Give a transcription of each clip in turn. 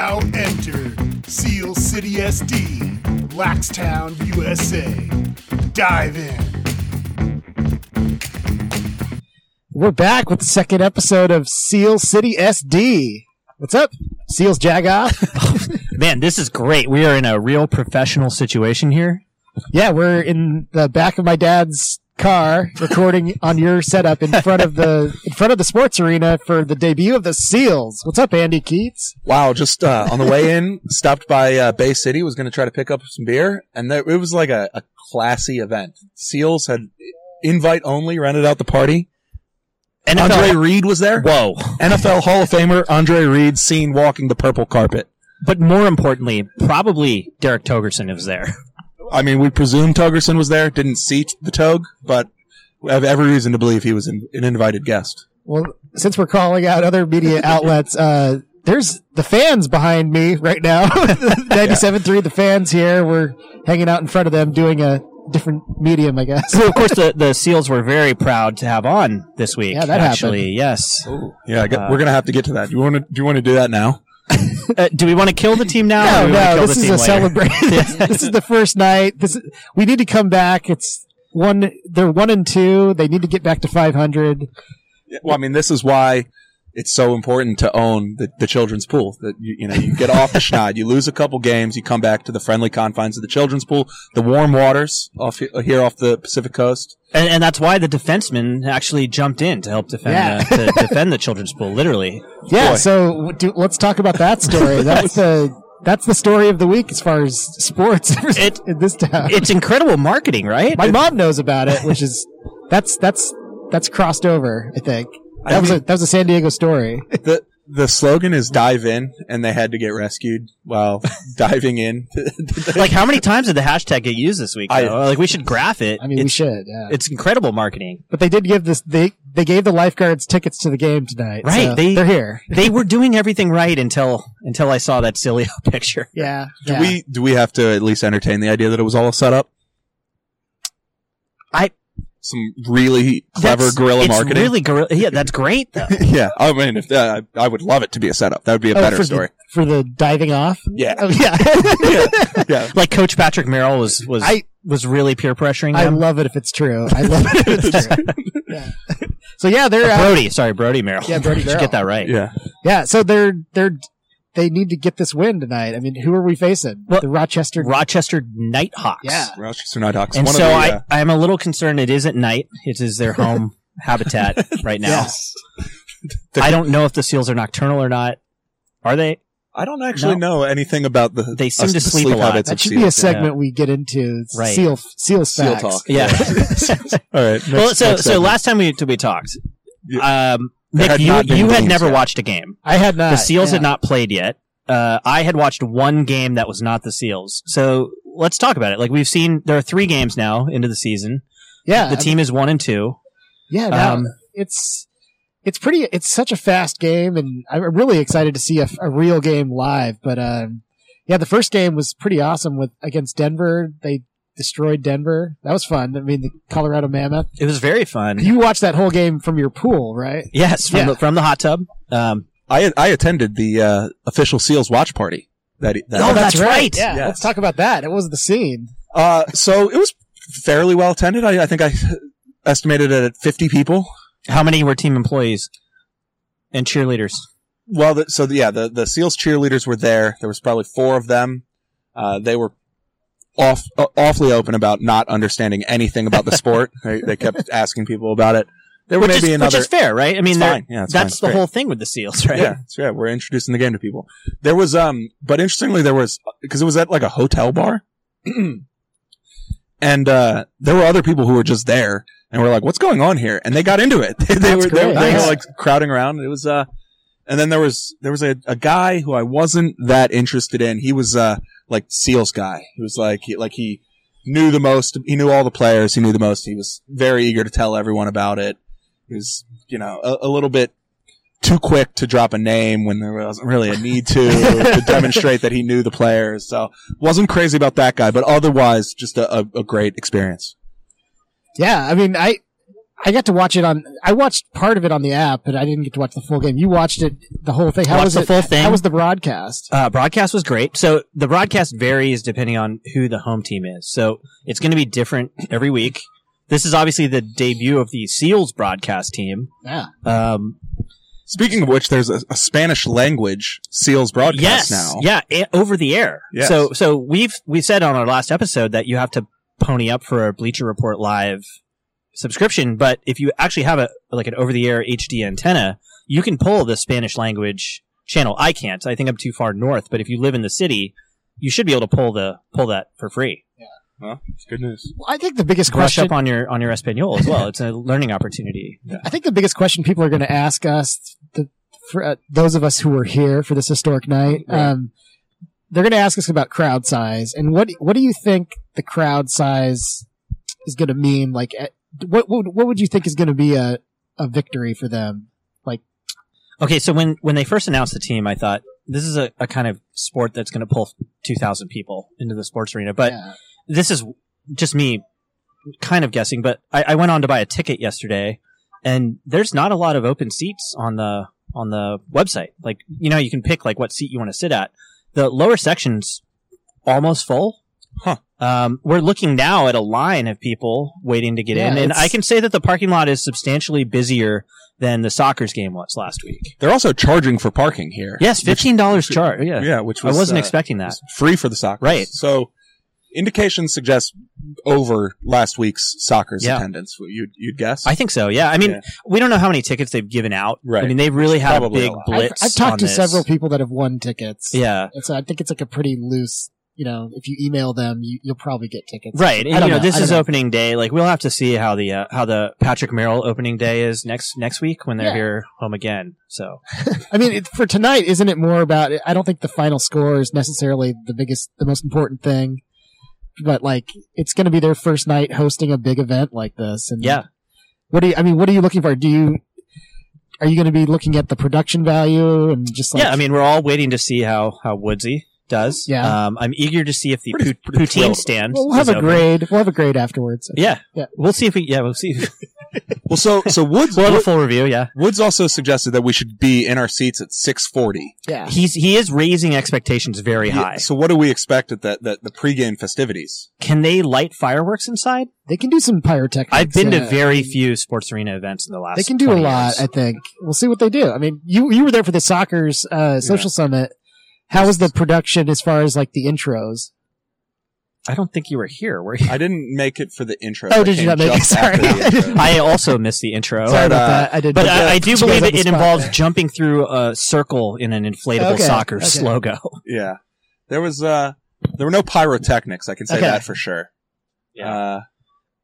Now enter Seal City SD, Laxtown, USA. Dive in. We're back with the second episode of Seal City SD. What's up? Seals Jagoff? Man, this is great. We are in a real professional situation here. yeah, we're in the back of my dad's car recording on your setup in front of the in front of the sports arena for the debut of the Seals. What's up, Andy Keats? Wow, just uh, on the way in, stopped by uh, Bay City, was going to try to pick up some beer, and there, it was like a, a classy event. Seals had invite only, rented out the party. NFL Andre Reed was there. Whoa. NFL Hall of Famer Andre Reed seen walking the purple carpet. But more importantly, probably Derek Togerson is there. I mean, we presume Togerson was there, didn't see the Tog, but we have every reason to believe he was an, an invited guest. Well, since we're calling out other media outlets, uh, there's the fans behind me right now. 97.3, the fans here. We're hanging out in front of them doing a different medium, I guess. Who, of course, the, the Seals were very proud to have on this week. Yeah, that actually. Yes. Yeah, I got, Uh, we're gonna have to get to that. Do you want to? Do you want to do that now? Uh, do we want to kill the team now? No, do we wanna no, this is a later? celebration. this is the first night. This is, we need to come back. It's one. They're one and two. They need to get back to 500. Well, I mean, this is why it's so important to own the, the children's pool. That you, you know, you get off the schneid, you lose a couple games, you come back to the friendly confines of the children's pool, the warm waters off uh, here off the Pacific coast. And, and that's why the defenseman actually jumped in to help defend Yeah. the, to defend the children's pool, literally. Yeah. Boy. So do, let's talk about that story. That's the that's the story of the week as far as sports It- in this town. It's incredible marketing, right? My mom knows about it, which is that's that's that's crossed over. I think that I was a that was a San Diego story. the The slogan is "Dive in," and they had to get rescued while diving in. like, how many times did the hashtag get used this week? I- like, we should graph it. I mean, we should. Yeah. it's incredible marketing. But they did give this. They they gave the lifeguards tickets to the game tonight. Right, so they- they're here. They were doing everything right until until I saw that Cilio picture. Yeah. do yeah. we do we have to at least entertain the idea that it was all a setup? I- some really clever That's- guerrilla it's marketing. Really, guerrilla. Yeah, that's great. Though. yeah, I mean, if uh, I would love it to be a setup. That would be a Oh, better for story. The, for the diving off. Yeah. Oh, yeah. yeah, yeah. like Coach Patrick Merrill was was I- was really peer pressuring I love it if it's true. I love it if it's true. Yeah. So yeah, they're uh, Brodie, sorry, Brodie Merrill. Yeah, Brodie You should Merrill. get that right. yeah. yeah. So they're they're they need to get this win tonight. I mean, who are we facing? Well, the Rochester. Rochester Knighthawks. Yeah. Rochester Knighthawks. And one so of the, I, uh, I'm a little concerned. It is at night. It is their home habitat right now. Yes. I don't know if the seals are nocturnal or not. Are they? I don't actually No. know anything about the. They seem us- to the sleep a lot. habits That of should be a seals. segment we get into. Right. Seal Seals Seal facts. talk. Yeah. All right. Next, well, so next so segment. last time we we talked, um, There Nick, had you you had never yet. watched a game. I had not. The Seals yeah. had not played yet. Uh, I had watched one game that was not the Seals. So let's talk about it. Like we've seen, there are three games now into the season. Yeah. The I team is one and two. Yeah, no, Um, it's it's pretty. It's such a fast game, and I'm really excited to see a, a real game live. But um, yeah, the first game was pretty awesome with against Denver. They destroyed Denver. That was fun. I mean, the Colorado Mammoth. It was very fun. You watched that whole game from your pool, right? yes, from Yeah. the from the hot tub. Um, I I attended the uh, official Seals watch party. That, that Oh, that's right. Yeah, Yes. let's talk about that. It was the scene. Uh, so it was fairly well attended. I, I think I estimated it at 50 people. how many were team employees and cheerleaders? Well, the, so the, yeah, the, the SEALs cheerleaders were there. There was probably four of them. Uh, they were off, uh, awfully open about not understanding anything about the sport. they, they kept asking people about it. There were Which is, maybe which another. is fair, right? I mean, fine. Yeah, fine. that's It's the whole thing with the Seals, right? Yeah, it's, yeah, we're introducing the game to people. There was, um, but interestingly, there was, because it was at like a hotel bar. and, uh, there were other people who were just there and were like, what's going on here? And they got into it. they, That's were, they, they were like crowding around. It was, uh, and then there was, there was a, a guy who I wasn't that interested in. He was, uh, like Seals guy. He was like, he, like he knew the most, he knew all the players. He knew the most. He was very eager to tell everyone about it. He was, you know, a, a little bit too quick to drop a name when there wasn't really a need to to demonstrate that he knew the players. So wasn't crazy about that guy, but otherwise just a, a, a great experience. Yeah, I mean, I I got to watch it on. I watched part of it on the app, but I didn't get to watch the full game. You watched it, the whole thing. How Watched was the it? full thing. How was the broadcast? Uh, broadcast was great. So the broadcast varies depending on who the home team is. So it's going to be different every week. This is obviously the debut of the Seals broadcast team. Yeah. Um, Speaking of which, there's a, a Spanish language Seals broadcast yes, now. yeah, a- over the air. Yes. So, so we've we said on our last episode that you have to pony up for a Bleacher Report live subscription, but if you actually have a like an over the air HD antenna, you can pull the Spanish language channel. I can't. I think I'm too far north. But if you live in the city, you should be able to pull the pull that for free. Yeah. Well, it's good news. Well, I think the biggest Brush question. up on your on your Espanol as well. It's a learning opportunity. I think the biggest question people are going to ask us, the, for uh, those of us who were here for this historic night, Right. um, they're going to ask us about crowd size and what what do you think the crowd size is going to mean? Like, eh, what, what what would you think is going to be a a victory for them? Like, okay, so when when they first announced the team, I thought this is a, a kind of sport that's going to pull two thousand people into the sports arena. But Yeah. this is just me kind of guessing, but I, I went on to buy a ticket yesterday and there's not a lot of open seats on the on the website. Like, you know, you can pick like what seat you want to sit at. The lower section's almost full. Huh. Um, we're looking now at a line of people waiting to get Yeah, in, and I can say that the parking lot is substantially busier than the Sockers game was last week. They're also charging for parking here. Yes, fifteen dollars charge. Yeah, Yeah, which I was, wasn't uh, expecting that. was free for the soccer. Right. So indications suggest over last week's Sockers Yeah. attendance. You'd, you'd guess. I think so. Yeah. I mean, Yeah. we don't know how many tickets they've given out. Right. I mean, they've really had a Probably a big lot. I've. I've talked on to this. several people that have won tickets. Yeah. And so I think it's like a pretty loose. You know, if you email them, you, you'll probably get tickets. Right. I And, don't you know, know. this is know. opening day. Like we'll have to see how the uh, how the Patrick Merrill opening day is next next week when they're Yeah. here home again. So I mean, it, for tonight, isn't it more about? I don't think the final score is necessarily the biggest, the most important thing, but like it's going to be their first night hosting a big event like this. And yeah. what do you? I mean, what are you looking for? Do you? Are you going to be looking at the production value and just like? yeah. I mean, we're all waiting to see how how Woodsy does. Yeah. Um, I'm eager to see if the Pretty- pu- pretty poutine thrilled. stand. we'll have is a open. grade. We'll have a grade afterwards. Yeah. Yeah. We'll see if we. Yeah. We'll see. well, so so Woods we'll have a full review. Yeah. Woods also suggested that we should be in our seats at 6:40. Yeah. He's he is raising expectations very high. So what do we expect at the the, the pregame festivities? Can they light fireworks inside? They can do some pyrotechnics. I've been to uh, very few sports arena events in the last. They can do a lot, years. I think. We'll see what they do. I mean, you you were there for the Sockers uh, social summit. How was the production as far as like the intros? I don't think you were here. Were you? I didn't make it for the intro. Oh, I did you not make it? Sorry. I also missed the intro. Sorry about uh, that. I did. But I, I do believe it, on it involves there. jumping through a circle in an inflatable Okay, soccer okay. logo. yeah, there was uh there were no pyrotechnics. I can say Okay. that for sure. Uh, I,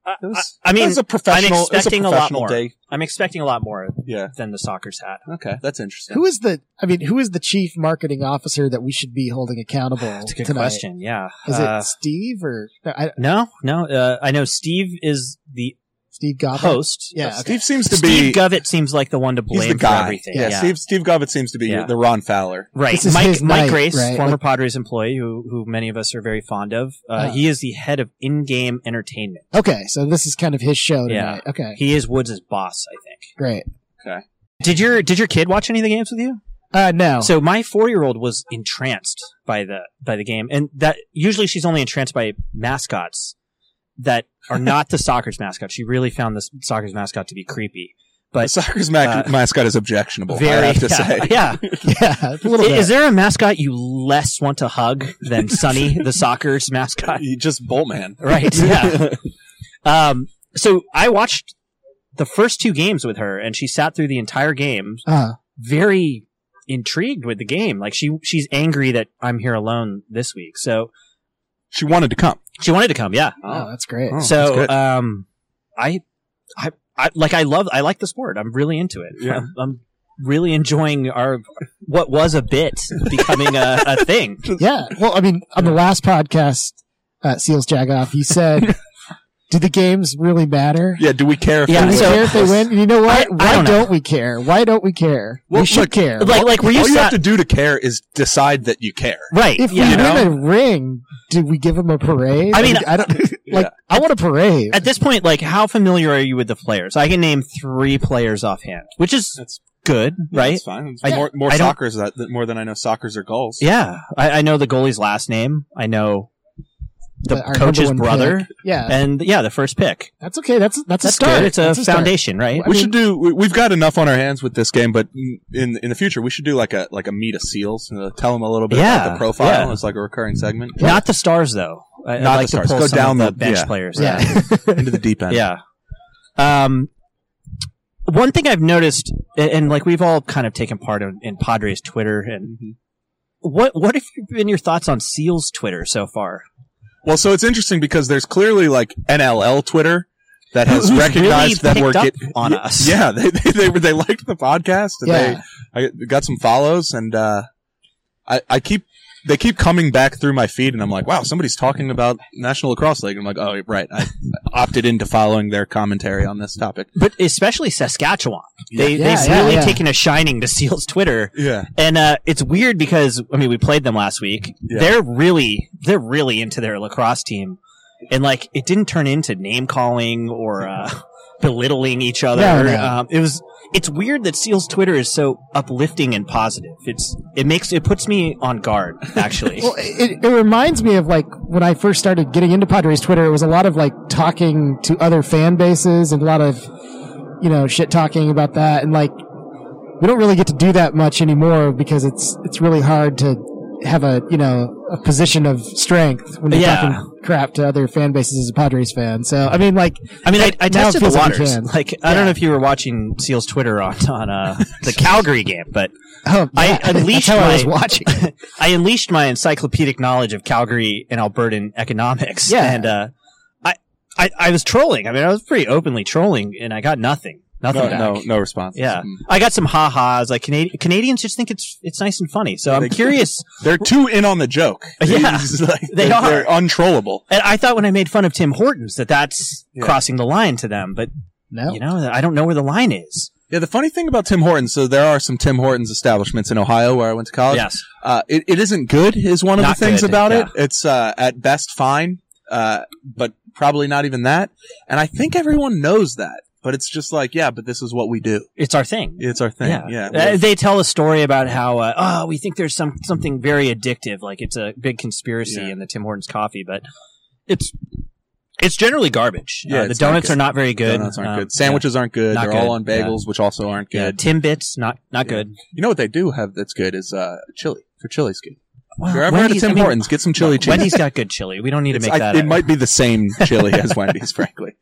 it was, I mean, it was a professional. I'm it was expecting a, lot professional more. Day. I'm expecting a lot more Yeah. than the Sockers hat. Okay, that's interesting. Who is the? I mean, who is the chief marketing officer that we should be holding accountable? That's a good tonight? question. Yeah. Is Uh, it Steve or no, I, no, no. Uh, I know Steve is the Steve Goff? host. Yeah. Okay. Steve seems to be. Steve be. Govett seems like the one to he's blame the for guy. everything. Yeah, Steve Steve Govett seems to be Yeah. the Ron Fowler. Right. This is Mike, his Mike night, Grace, right? former Like- Padres employee who, who many of us are very fond of. Uh, Uh. he is the head of in-game entertainment. Okay, so this is kind of his show Yeah. tonight. Okay, He is Woods' boss, I think. great. Okay. Did your Did your kid watch any of the games with you? Uh, no. So my four year old was entranced by the by the game, and that usually she's only entranced by mascots that are not the Sockers mascot. She really found the Sockers mascot to be creepy. the But Sockers ma- uh, mascot is objectionable. very, I have to yeah, say. yeah. yeah, a little bit. Is there a mascot you less want to hug than Sonny, the Sockers mascot? Just Boltman. Right. Yeah. um. So I watched the first two games with her, and she sat through the entire game, uh, very intrigued with the game. Like she she's angry that I'm here alone this week. So She wanted to come. she wanted to come. Yeah. oh, that's great. Oh, that's so good. um, I, I I like I love I like the sport. I'm really into it. Yeah. I'm, I'm really enjoying our what was a bit becoming a, a thing. Yeah. Well, I mean, on the last podcast, uh, Seals Jagoff, you said, do the games really matter? Yeah, do we care if Yeah, Do they we so- win? care if they win? You know what? I- I Why don't don't, know. we care? Why don't we care? Well, we should look, care. Like, like were you All you have to do to care is decide that you care. right? if yeah. we you know? win a ring, do we give them a parade? I mean, I don't Yeah. like. I want a parade. At this point, like, how familiar are you with the players? I can name three players offhand, which is That's good, Yeah, right? That's fine. It's I- more more I don't- Sockers that that- more than I know Sockers or Gulls. Yeah, I, I know the goalie's last name. I know the Our coach's brother, pick. Yeah, and yeah, the first pick. that's okay. That's that's, a That's start. good. It's a That's start. foundation, right? I we mean- should do. we- We've got enough on our hands with this game, but in in the future, we should do like a like a meet of seals. Uh, tell them a little bit Yeah, about the profile. yeah. It's like a recurring segment. Not the stars, though. I, I'd Not like the to stars. pull Go down the- the bench yeah. players. Yeah. into the deep end. Yeah. Um, one thing I've noticed, and, and, like we've all kind of taken part in, in Padres Twitter, and Mhm. what what have been your thoughts on Seals Twitter so far? Well, so it's interesting because there's clearly like NLL Twitter that has Who's recognized really that we're on us. Yeah, they they they, they liked the podcast. And Yeah. they I got some follows, and uh, I I keep they keep coming back through my feed, and I'm like, wow, somebody's talking about National Lacrosse League. I'm like, oh, right, I opted into following their commentary on this topic. But especially Saskatchewan, they Yeah, they've yeah, really yeah. taken a shining to Seals Twitter, Yeah, and uh, it's weird because I mean we played them last week. Yeah. They're really they're really into their lacrosse team, and like it didn't turn into name calling or uh, belittling each other. No, no. Um, it was it's weird that Seals Twitter is so uplifting and positive. It's it makes it puts me on guard actually. Well, it, it reminds me of like when I first started getting into Padres Twitter. It was a lot of like talking to other fan bases and a lot of you know shit talking about that. And like we don't really get to do that much anymore because it's it's really hard to have a you know a position of strength when you're Yeah. talking crap to other fan bases as a Padres fan. So I mean, like I mean, I, I tested the like waters. can. Like, I don't know if you were watching Seals Twitter on on uh, the Calgary game, but oh, I unleashed how I was my- watching. I unleashed my encyclopedic knowledge of Calgary and Albertan economics. Yeah. and uh, I, I I was trolling. I mean, I was pretty openly trolling, and I got nothing. Nothing no, back. no, no response. Yeah, Mm. I got some ha ha's. Like Canadi- Canadians just think it's it's nice and funny. So I'm They- curious. they're too in on the joke. Yeah. Like, They they're, are. They're untrollable. And I thought when I made fun of Tim Hortons that that's Yeah. crossing the line to them, but no, you know, I don't know where the line is. Yeah, the funny thing about Tim Hortons, so there are some Tim Hortons establishments in Ohio where I went to college. Yes. Uh, it, it isn't good is one of Not the things good, about yeah. it. It's, uh, at best fine, uh, but probably not even that. And I think everyone knows that, but it's just like, yeah, but this is what we do. It's our thing. It's our thing. Yeah. Uh, they tell a story about how uh, oh we think there's some something very addictive, like it's a big conspiracy Yeah. in the Tim Hortons coffee, but it's it's generally garbage. Yeah, Uh, the it's not donuts are not very good. Donuts aren't Um, good. Sandwiches aren't good. Not They're good. all on bagels, which also aren't Yeah, good. Timbits not not Yeah. good. You know what they do have that's good is, uh, chili. For chili's good. Well, If you're ever at Wendy's- Tim I mean, Hortons, get some chili cheese. Wendy's got good chili. We don't need to It's- make I- that. it up. might be the same chili as Wendy's, frankly.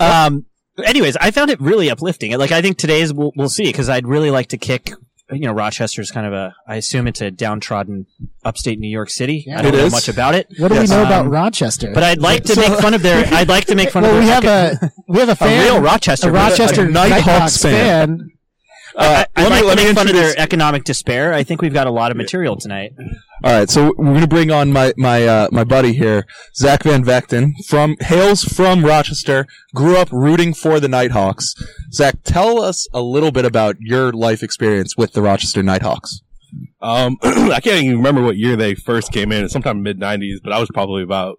Um. Anyways, I found it really uplifting. Like I think today's we'll, we'll see because I'd really like to kick. You know, Rochester's kind of a. I assume it's a downtrodden upstate New York City. Yeah. I don't know is. much about it, what do Yes. we know about Um, Rochester? but I'd like to So- make fun of their. I'd like to make fun well, of we their. have a we have a a real Rochester. a Rochester a Knighthawks Knighthawks fan. fan. I, I, let I'd me- like let to me make fun of their economic despair. I think we've got a lot of material tonight. All right, so we're going to bring on my my uh, my buddy here, Zach Van Vechten, from hails from Rochester, grew up rooting for the Knighthawks. Zach, tell us a little bit about your life experience with the Rochester Knighthawks. Um, I can't even remember what year they first came in. Sometime mid '90s, but I was probably about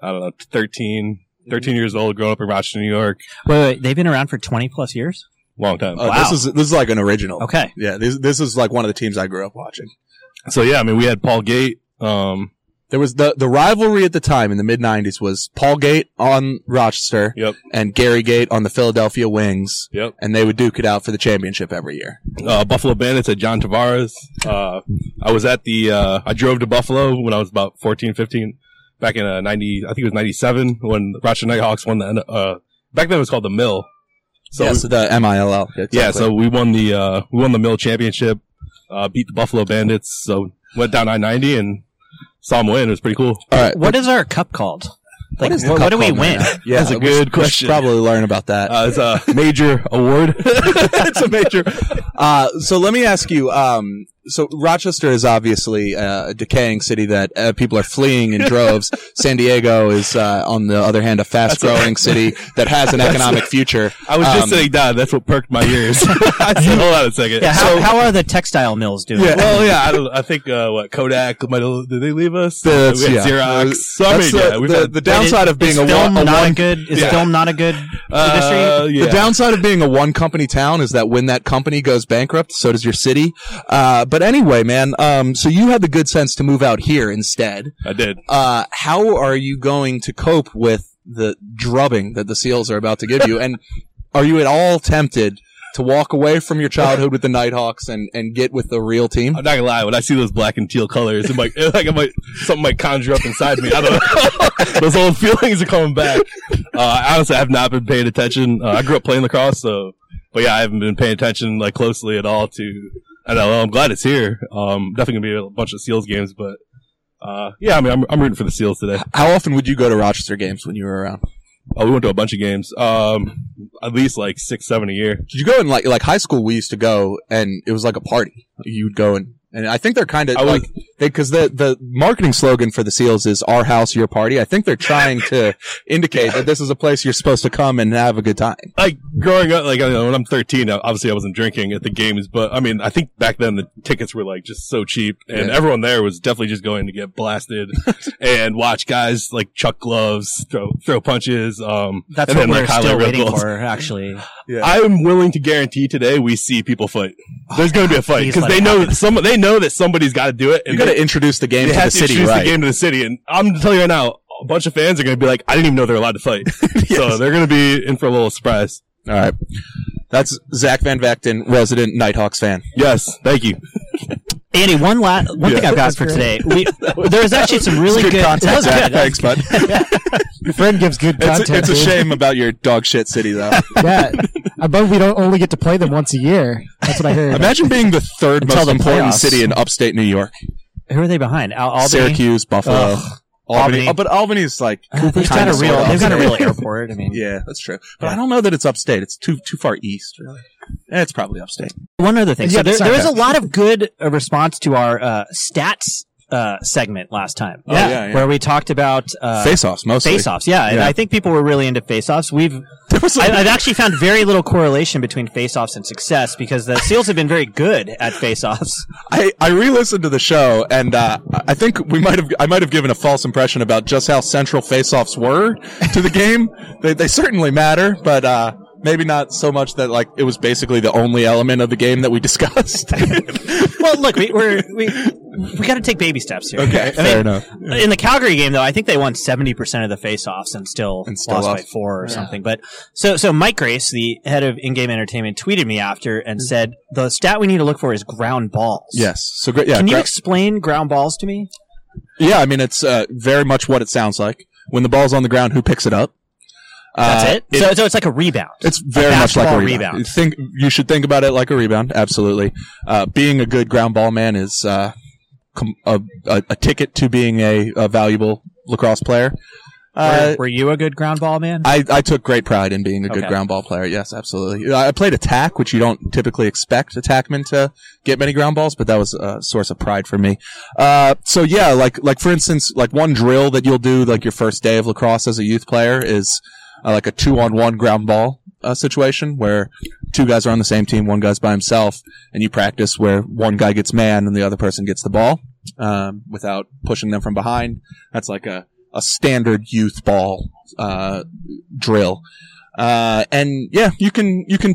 I don't know 13, 13 years old, growing up in Rochester, New York. Wait, wait, they've been around for twenty plus years. Long time. Uh, Wow. This is this is like an original. Okay, Yeah, this this is like one of the teams I grew up watching. So yeah, I mean, we had Paul Gait. Um, There was the the rivalry at the time in the mid '90s was Paul Gait on Rochester Yep. and Gary Gait on the Philadelphia Wings, yep. and they would duke it out for the championship every year. Uh, Buffalo Bandits at John Tavares. Uh, I was at the. Uh, I drove to Buffalo when I was about 14, 15, back in uh, ninety. I think it was ninety seven when the Rochester Knighthawks won the. Uh, back then it was called the MILL. So yes, the MILL. Yeah, so we won the uh, we won the MILL Championship, uh, beat the Buffalo Bandits, so went down I ninety and saw them win. It was pretty cool. all right. what is our cup called? Like, is what, cup what do we called, win? man? Yeah, That's a we should- good we should question. Probably learn about that. Uh, it's a major award. it's a major. Uh, so let me ask you. Um, so Rochester is obviously uh, a decaying city that uh, people are fleeing in droves. San Diego is, uh, on the other hand, a fast-growing city that has an economic future. I was Um, just saying that. That's what perked my ears. I said, hold on a second. Yeah, how, So- how are the textile mills doing? Yeah, well, yeah, I don't. I think uh, what Kodak might have. Did they leave us? That's- we had yeah. Xerox. Uh, So I that's mean, the- yeah, the- had the downside of being a film one- a not a one- good is Yeah. film not a good industry. uh, yeah. The downside of being a one company town is that when that company goes bankrupt, so does your city. But anyway, man, um, so you had the good sense to move out here instead. I did. Uh, how are you going to cope with the drubbing that the seals are about to give you? And are you at all tempted to walk away from your childhood with the Knighthawks and, and get with the real team? I'm not gonna lie. When I see those black and teal colors, it might it, like it might something might conjure up inside me. I don't know. those old feelings are coming back. Uh, honestly, I have not been paying attention. Uh, I grew up playing lacrosse, so but yeah, I haven't been paying attention like closely at all to NLL. I'm glad it's here. Um, definitely gonna be a bunch of Seals games, but uh, yeah, I mean, I'm I'm rooting for the Seals today. How often would you go to Rochester games when you were around? Oh, we went to a bunch of games. Um, at least like six, seven a year. Did you go in like like high school? We used to go, and it was like a party. You'd go and and I think they're kind of I was- like because the the marketing slogan for the Seals is "Our house, your party." I think they're trying to indicate that this is a place you're supposed to come and have a good time. like growing up, like I know, when I'm 13, uh, obviously I wasn't drinking at the games, but I mean, I think back then the tickets were like just so cheap, and Yeah. everyone there was definitely just going to get blasted and watch guys like chuck gloves, throw throw punches. Um, That's and what then, we're like, still waiting goals. for, actually. I'm willing to guarantee today we see people fight. There's going to be a fight because they know happen. some they know that somebody's got to do it, You and got to introduce the game to have the to city, introduce right? the game to the city. And I'm telling you right now, a bunch of fans are going to be like, I didn't even know they're allowed to fight, so they're going to be in for a little surprise. All right, that's Zach Van Vecten, resident Knighthawks fan. Yes, thank you. Andy, one la- one thing I've got for today. We, there was actually some really Good, good. content, that was Zach. good. That Thanks, bud. Your friend gives good It's, content. a- it's a shame about your dog shit city, though. Yeah, uh, I'm bummed we don't only get to play them once a year. That's what I heard. Imagine being the third most the important playoffs. city in upstate New York. Who are they behind? Al- Albany. Syracuse, Buffalo, Ugh. Albany. Albany. Oh, but Albany's like uh, They've got kinda a real. sorta They've got a real airport. I mean, Yeah, that's true. But I don't know that it's upstate. It's too too far east, really. Eh, It's probably upstate. One other thing. Yeah, So there, there was a lot of good uh, response to our uh, stats uh, segment last time. Oh, yeah, yeah. Where we talked about uh, Face-offs mostly. face-offs. Yeah, and Yeah. I think people were really into face-offs. We've There was a- I, I've actually found very little correlation between face-offs and success because the Seals have been very good at face-offs. I, I re-listened to the show and uh, I think we might have I might have given a false impression about just how central face-offs were to the game. they they certainly matter, but uh, maybe not so much that like it was basically the only element of the game that we discussed. well, look, we, we're we we got to take baby steps here. okay, I fair mean, enough. In the Calgary game, though, I think they won seventy percent of the face-offs and still, And still lost by four or something. But so so Mike Grace, the head of in-game entertainment, tweeted me after and said the stat we need to look for is ground balls. Yes. So great. Yeah. Can you explain ground balls to me? yeah. I mean, it's uh, very much what it sounds like. When the ball's on the ground, who picks it up? That's Uh, it? So, so it's like a rebound. It's very A much like a basketball rebound. rebound. Think you should think about it like a rebound. Absolutely. Uh, being a good ground ball man is uh, com- a, a, a ticket to being a, a valuable lacrosse player. Uh, were, were you a good ground ball man? I, I took great pride in being a good Okay. ground ball player. Yes, absolutely. I played attack, which you don't typically expect attackmen to get many ground balls, but that was a source of pride for me. Uh, so yeah, like like for instance, like one drill that you'll do like your first day of lacrosse as a youth player is uh, like a two on one ground ball uh, situation where two guys are on the same team, one guy's by himself, and you practice where one guy gets man and the other person gets the ball um, without pushing them from behind. That's like a a standard youth ball uh, drill. Uh, and yeah, you can you can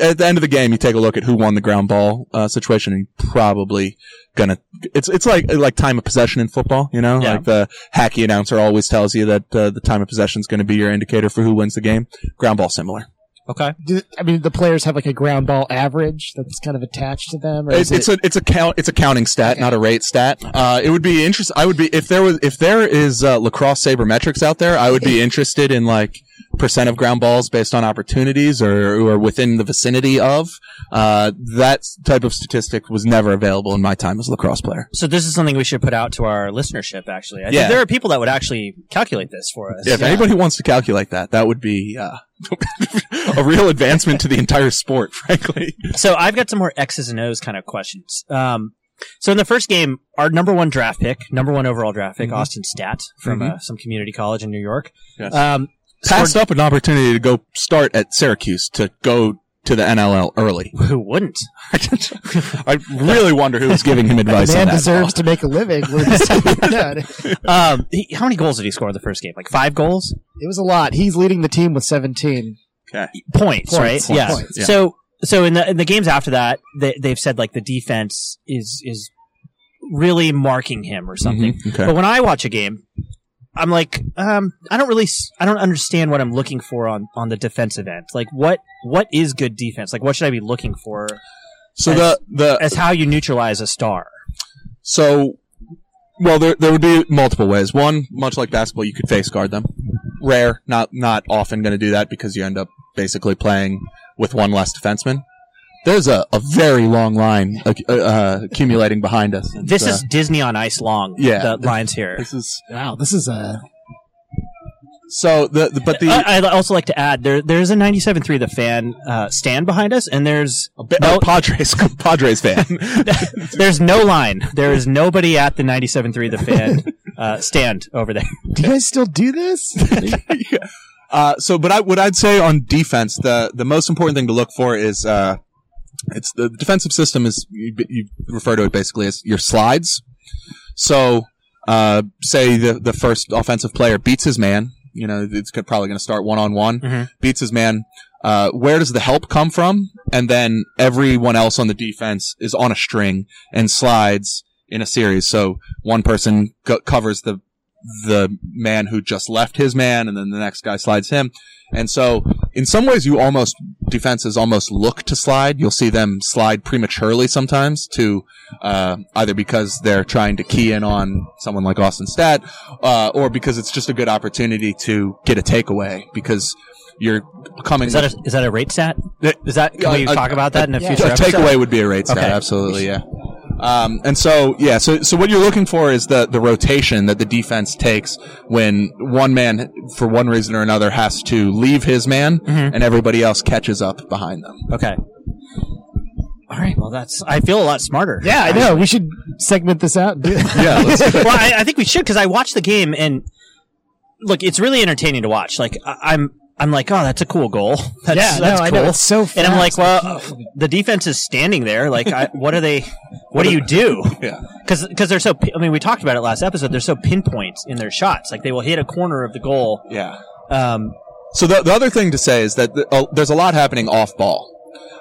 at the end of the game you take a look at who won the ground ball uh, situation and you're probably gonna it's it's like like time of possession in football you know? Yeah. like the hacky announcer always tells you that uh, the time of possession is going to be your indicator for who wins the game. Ground ball similar okay. Do, I mean, the players have like a ground ball average that's kind of attached to them. Or It's, it's it, a it's a count it's a counting stat, not a rate stat. Uh, it would be interesting. I would be if there was if there is uh, lacrosse sabermetrics out there. I would be interested in like percent of ground balls based on opportunities or, or within the vicinity of. Uh, that type of statistic was never available in my time as a lacrosse player. So this is something we should put out to our listenership. Actually, I Yeah. think there are people that would actually calculate this for us. If anybody wants to calculate that, that would be uh, a real advancement to the entire sport, frankly. So I've got some more X's and O's kind of questions. Um, so in the first game, our number one draft pick, number one overall draft pick, Mhm. Austin Staats from Mhm. uh, some community college in New York, Yes. um, Passed up an opportunity to go start at Syracuse to go to the NLL early. who wouldn't? I really wonder who was giving him advice The on man that. deserves to make a living. We're Um, he, how many goals did he score in the first game? Like five goals? it was a lot. He's leading the team with 17. Points, Points, right? points, yeah. points, yeah. So, so in the in the games after that, they, they've said like the defense is is really marking him or something. Mhm, okay. But when I watch a game, I'm like, um, I don't really, I don't understand what I'm looking for on on the defensive end. Like, what what is good defense? Like, what should I be looking for So as- the the as how you neutralize a star? So, well, there there would be multiple ways. One, much like basketball, you could face guard them. Rare, not not often going to do that because you end up basically playing with one less defenseman. There's a, a very long line uh, uh, accumulating behind us. And, This uh, is Disney on ice long. Yeah. the lines here. this is Wow, this is a so the, the but the I, I'd also like to add there there's a 97.3 the fan uh, stand behind us, and there's a bit, no- a Padres Padres fan. there's no line. There is nobody at the 97.3 the fan uh, stand over there. Do you guys still do this? Yeah. Uh, so, but I, what I'd say on defense, the the most important thing to look for is uh, it's the defensive system is you, you refer to it basically as your slides. So, uh, say the the first offensive player beats his man. You know, it's probably going to start one on one. Beats his man. Uh, where does the help come from? And then everyone else on the defense is on a string and slides in a series. So one person co- covers the the man who just left his man, and then the next guy slides him. And so, in some ways, you almost defenses almost look to slide. You'll see them slide prematurely sometimes to uh, either because they're trying to key in on someone like Austin Staats, uh, or because it's just a good opportunity to get a takeaway because you're coming. Is that a, is that a rate stat? Is that can we Uh, talk about that in a yeah. future a episode? takeaway would be a rate stat, Okay. absolutely, yeah. Um, and so, yeah, so, so what you're looking for is the, the rotation that the defense takes when one man, for one reason or another, has to leave his man Mhm. and everybody else catches up behind them. Okay. All right. Well, that's. I feel a lot smarter. yeah, I know. We should segment this out. And do that. Yeah, let's- well, I, I think we should because I watched the game and look, it's really entertaining to watch. Like I, I'm, I'm like, oh, that's a cool goal. That's, yeah, that's no, I cool. know. It's so fast. and I'm like, well, the defense is standing there. Like, I, what are they? What do you do? Yeah. Because because they're so. I mean, we talked about it last episode. They're so pinpoint in their shots. Like they will hit a corner of the goal. Yeah. Um, So the, the other thing to say is that the, uh, there's a lot happening off ball,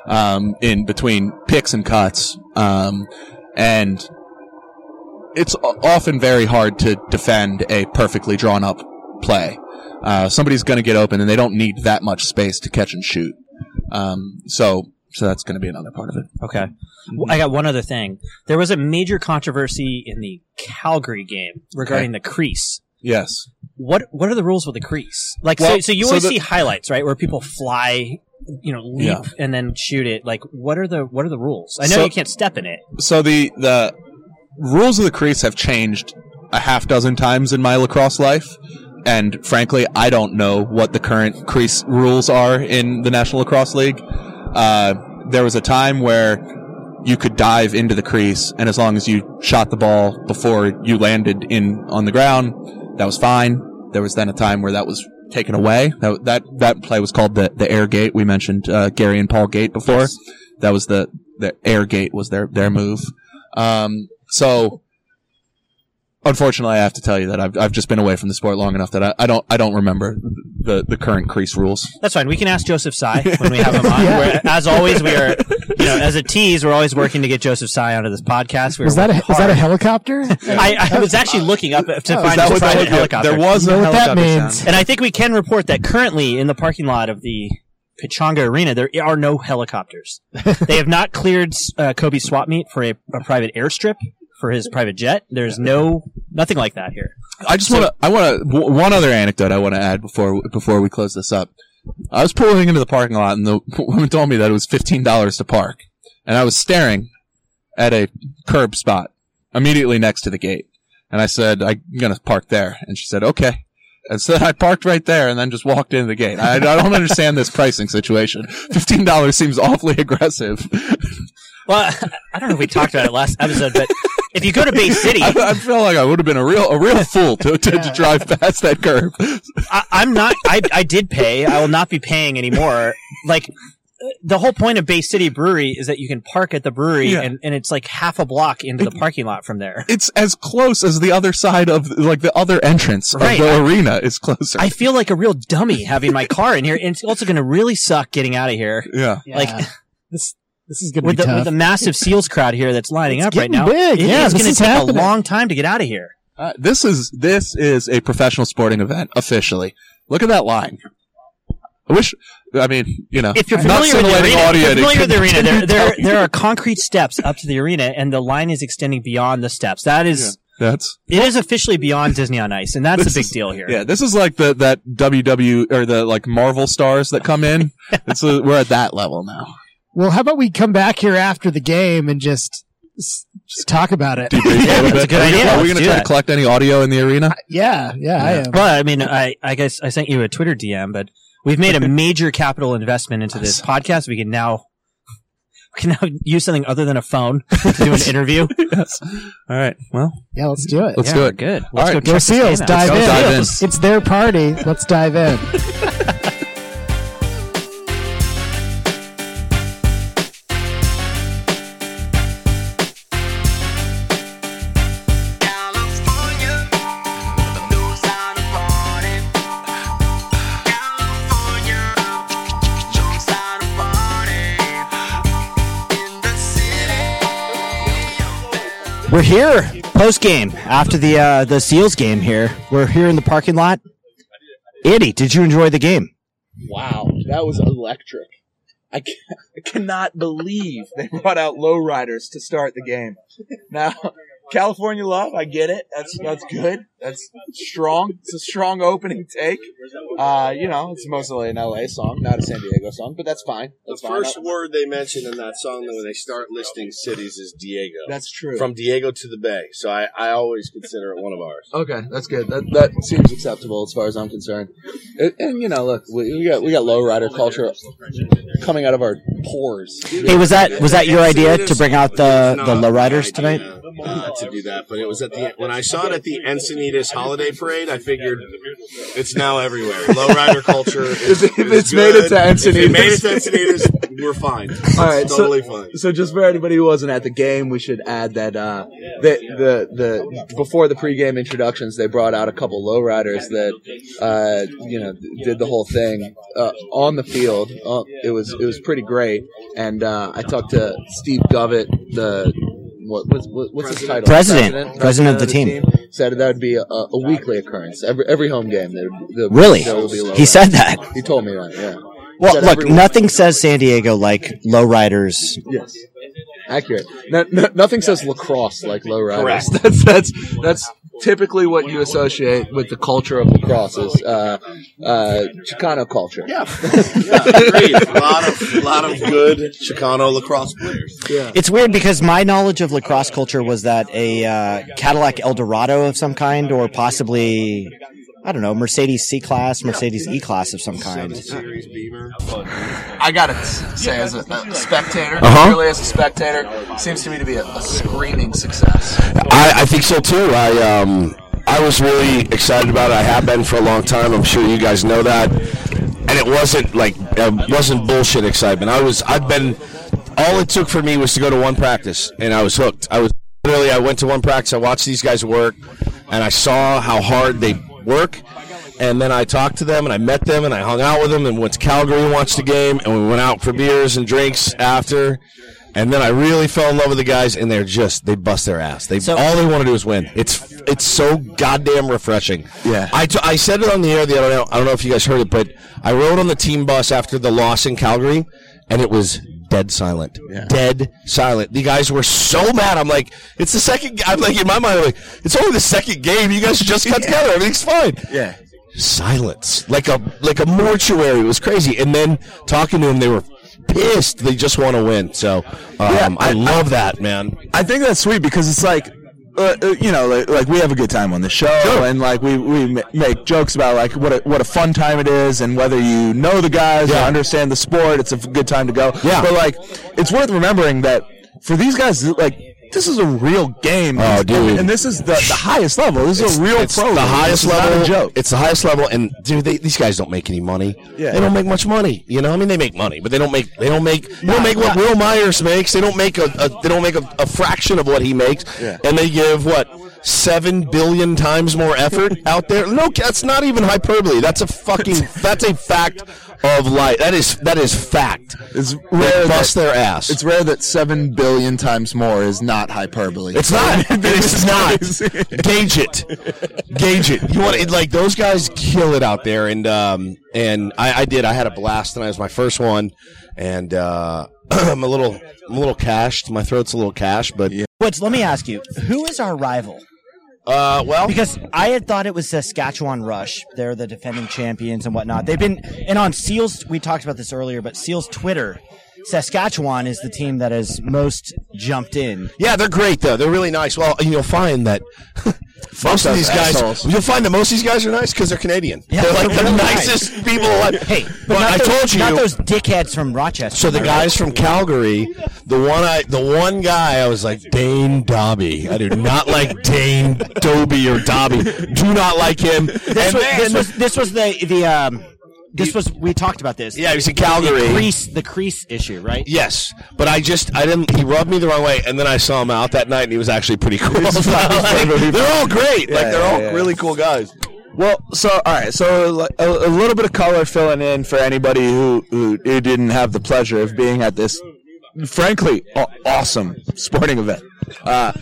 um, in between picks and cuts, um, and it's often very hard to defend a perfectly drawn up play. Uh, somebody's going to get open, and they don't need that much space to catch and shoot. Um, so so that's going to be another part of it. Okay. I got one other thing. There was a major controversy in the Calgary game regarding the crease. Yes. What what are the rules with the crease? Like so, Well, so you so always the- see highlights, right, where people fly, you know, leap Yeah. and then shoot it. Like what are the what are the rules? I know So- you can't step in it. So the the rules of the crease have changed a half dozen times in my lacrosse life, and frankly, I don't know what the current crease rules are in the National Lacrosse League. Uh, there was a time where you could dive into the crease, and as long as you shot the ball before you landed in on the ground, that was fine. There was then a time where that was taken away. That that, that play was called the the Air Gait. We mentioned uh, Gary and Paul Gait before. That was the the Air Gait was their their move. Um, so unfortunately, I have to tell you that I've I've just been away from the sport long enough that I, I don't I don't remember the the current crease rules. That's fine. We can ask Joseph Tsai when we have him on. Yeah. As always, we are, you know, as a tease, we're always working to get Joseph Tsai onto this podcast. We Was that a, working was that a hard. helicopter? I, I was actually looking up to Oh, find that a what that private was? helicopter. There was You a know that helicopter means. sound. And I think we can report that currently in the parking lot of the Pechanga Arena, there are no helicopters. they have not cleared uh, Kobey swap meet for a, a private airstrip for his private jet. There's no nothing like that here. I just want to. I want to. One other anecdote I want to add before before we close this up. I was pulling into the parking lot, and the woman told me that it was fifteen dollars to park, and I was staring at a curb spot immediately next to the gate, and I said, "I'm gonna park there," and she said, "Okay." And so I parked right there, and then just walked into the gate. I, I don't understand this pricing situation. Fifteen dollars seems awfully aggressive. Well, I don't know if we talked about it last episode, but if you go to Bay City, I, I feel like I would have been a real a real fool to, to, to drive past that curb. I, I'm not. I I did pay. I will not be paying anymore. Like the whole point of Bay City Brewery is that you can park at the brewery, Yeah. and, and it's like half a block into the parking lot from there. it's as close as the other side of like the other entrance Right. of the arena is closer. I feel like a real dummy having my car in here, and it's also going to really suck getting out of here. yeah. Yeah. Like this this is gonna with be the tough. with the massive seals crowd here that's lining It's up right getting now. big. it Yeah, is going to take happening. a long time to get out of here. Uh, this is this is a professional sporting event officially. Look at that line. I wish. I mean, you know, If you're not familiar with the arena, audio if familiar with the arena, there, there, there are concrete steps up to the arena, and the line is extending beyond the steps. That is, That's it is officially beyond Disney on Ice, and that's a big is- deal here. yeah. This is like the that WW or the like Marvel stars that come in. it's uh, we're at that level now. Well, how about we come back here after the game and just just talk about it? Debrief a little that's a good Are we idea. gonna- Are we going to do try to collect any audio in the arena? Uh, yeah, yeah, I am. Well, I mean, I, I guess I sent you a Twitter DM, but we've made a major capital investment into this podcast. We can now we can now use something other than a phone to do an interview. yes. All right. Well, Yeah, let's do it. Let's Yeah, do it. Good. All Let's right. go Go check this Seals, game out. dive go in. dive in. It's their party. Let's dive in. We're here post game after the uh, the Seals game. Here, we're here in the parking lot. Andy, did you enjoy the game? Wow, that was electric. I, ca- I cannot believe they brought out lowriders to start the game. Now, California love, I get it. That's that's good. That's strong. It's a strong opening take. Uh, you know, it's mostly an LA song, not a San Diego song, but that's fine. The fine. first word they mention in that song when they start listing cities is Diego. That's true. From Diego to the Bay. So I, I always consider it one of ours. Okay, that's good. That that seems acceptable as far as I'm concerned. And, and, you know, look, we, we got we got lowrider culture coming out of our pores. Hey, was that was that your idea to bring out the It's the lowriders tonight? Uh, to do that, but it was at the when I saw it at the Encinitas Holiday Parade. I figured it's now everywhere. Lowrider culture. Is, If is it's made it good. to If it made it to Encinitas. Encinitas, we're fine. All right, It's so- totally fine. So just for anybody who wasn't at the game, we should add that uh, the, the the before the pregame introductions, they brought out a couple lowriders that uh, you know did the whole thing uh, on the field. Uh, it was it was pretty great, and uh, I talked to Steve Govett, the what, what's what, what's his title? President. President of the team. Said that would be a, a weekly occurrence every every home game. There, there, Really? be a He lowrider. said that. He told me that. Yeah. Well, look, nothing says San Diego like lowriders. Yes. Accurate. No, no, nothing says lacrosse like lowriders. Correct. That's that's that's typically what you associate with the culture of lacrosse is uh, uh, Chicano culture. Yeah, yeah, agreed. A lot of a lot of good Chicano lacrosse players. Yeah. It's weird because my knowledge of lacrosse culture was that a uh, Cadillac Eldorado of some kind, or possibly I don't know, Mercedes C class, Mercedes E class of some kind. Series Beamer. I gotta say, as a, a spectator, Uh-huh. really as a spectator, seems to me to be a, a screaming success. I, I think so too. I um I was really excited about it. I have been for a long time. I'm sure you guys know that. And it wasn't like it wasn't bullshit excitement. I was I've been all it took for me was to go to one practice and I was hooked. I was literally I went to one practice, I watched these guys work and I saw how hard they work. And then I talked to them and I met them and I hung out with them and went to Calgary and watched the game and we went out for beers and drinks after. And then I really fell in love with the guys, and they're just they bust their ass. They So- all they want to do is win. It's it's so goddamn refreshing. Yeah. I, t- I said it on the air the other day. I don't know if you guys heard it, but I rode on the team bus after the loss in Calgary, and it was dead silent. Dead silent. The guys were so mad. I'm like, it's the second. I'm like in my mind, I'm like, it's only the second game. You guys just got together. Everything's fine. Yeah. Silence, like a like a mortuary. It was crazy. And then talking to them, they were pissed. They just want to win. So um, I, I- love that, man. I think that's sweet because it's like, uh, uh, you know, like, like we have a good time on the show, and like we we make jokes about like what a, what a fun time it is, and whether you know the guys or understand the sport, it's a good time to go. Yeah. But like, it's worth remembering that for these guys, like. This is a real game, Oh, and, dude. and this is the, the highest level. This is a real it's pro. the highest level. Joke. It's the highest level, and dude, they, these guys don't make any money. Yeah. they don't make much money. You know, I mean, they make money, but they don't make. They don't make. They don't make what Wil Myers makes. They don't make a. a they don't make a, a fraction of what he makes. Yeah. And they give what seven billion times more effort out there. No, that's not even hyperbole. That's a fucking. that's a fact of life. That is that is fact. It's They rare bust that, their ass. It's rare that seven billion times more is not hyperbole. It's not. it's not. Gauge it. Gauge it. You want it like those guys kill it out there, and um and I, I did. I had a blast, and I was my first one, and uh I'm a little I'm a little cashed. My throat's a little cashed, but Woods, let me ask you, who is our rival? Uh well Because I had thought it was Saskatchewan Rush. They're the defending champions and whatnot. They've been, and on Seals, we talked about this earlier, but Seals Twitter, Saskatchewan is the team that has most jumped in. yeah, they're great though. They're really nice. Well, you'll find that. Most of those these guys, assholes. you'll find that most of these guys are nice because they're Canadian. Yeah, they're like the they're really nicest people alive. Hey, but Well, not I those, told you, not those dickheads from Rochester. So the am right? guys from Calgary, the one I, the one guy, I was like Dane Dobbie. I do not like Dane Dobbie or Dobbie. Do not like him. This And- was, this was this was the the um. This was we talked about this. Yeah, he was in Calgary. The crease, the crease issue, right? Yes, but I just I didn't. He rubbed me the wrong way, and then I saw him out that night, and he was actually pretty cool. Like, they're all great. like they're all yeah, yeah. really cool guys. Well, so all right, so a, a little bit of color filling in for anybody who, who who didn't have the pleasure of being at this, frankly, awesome sporting event. Uh,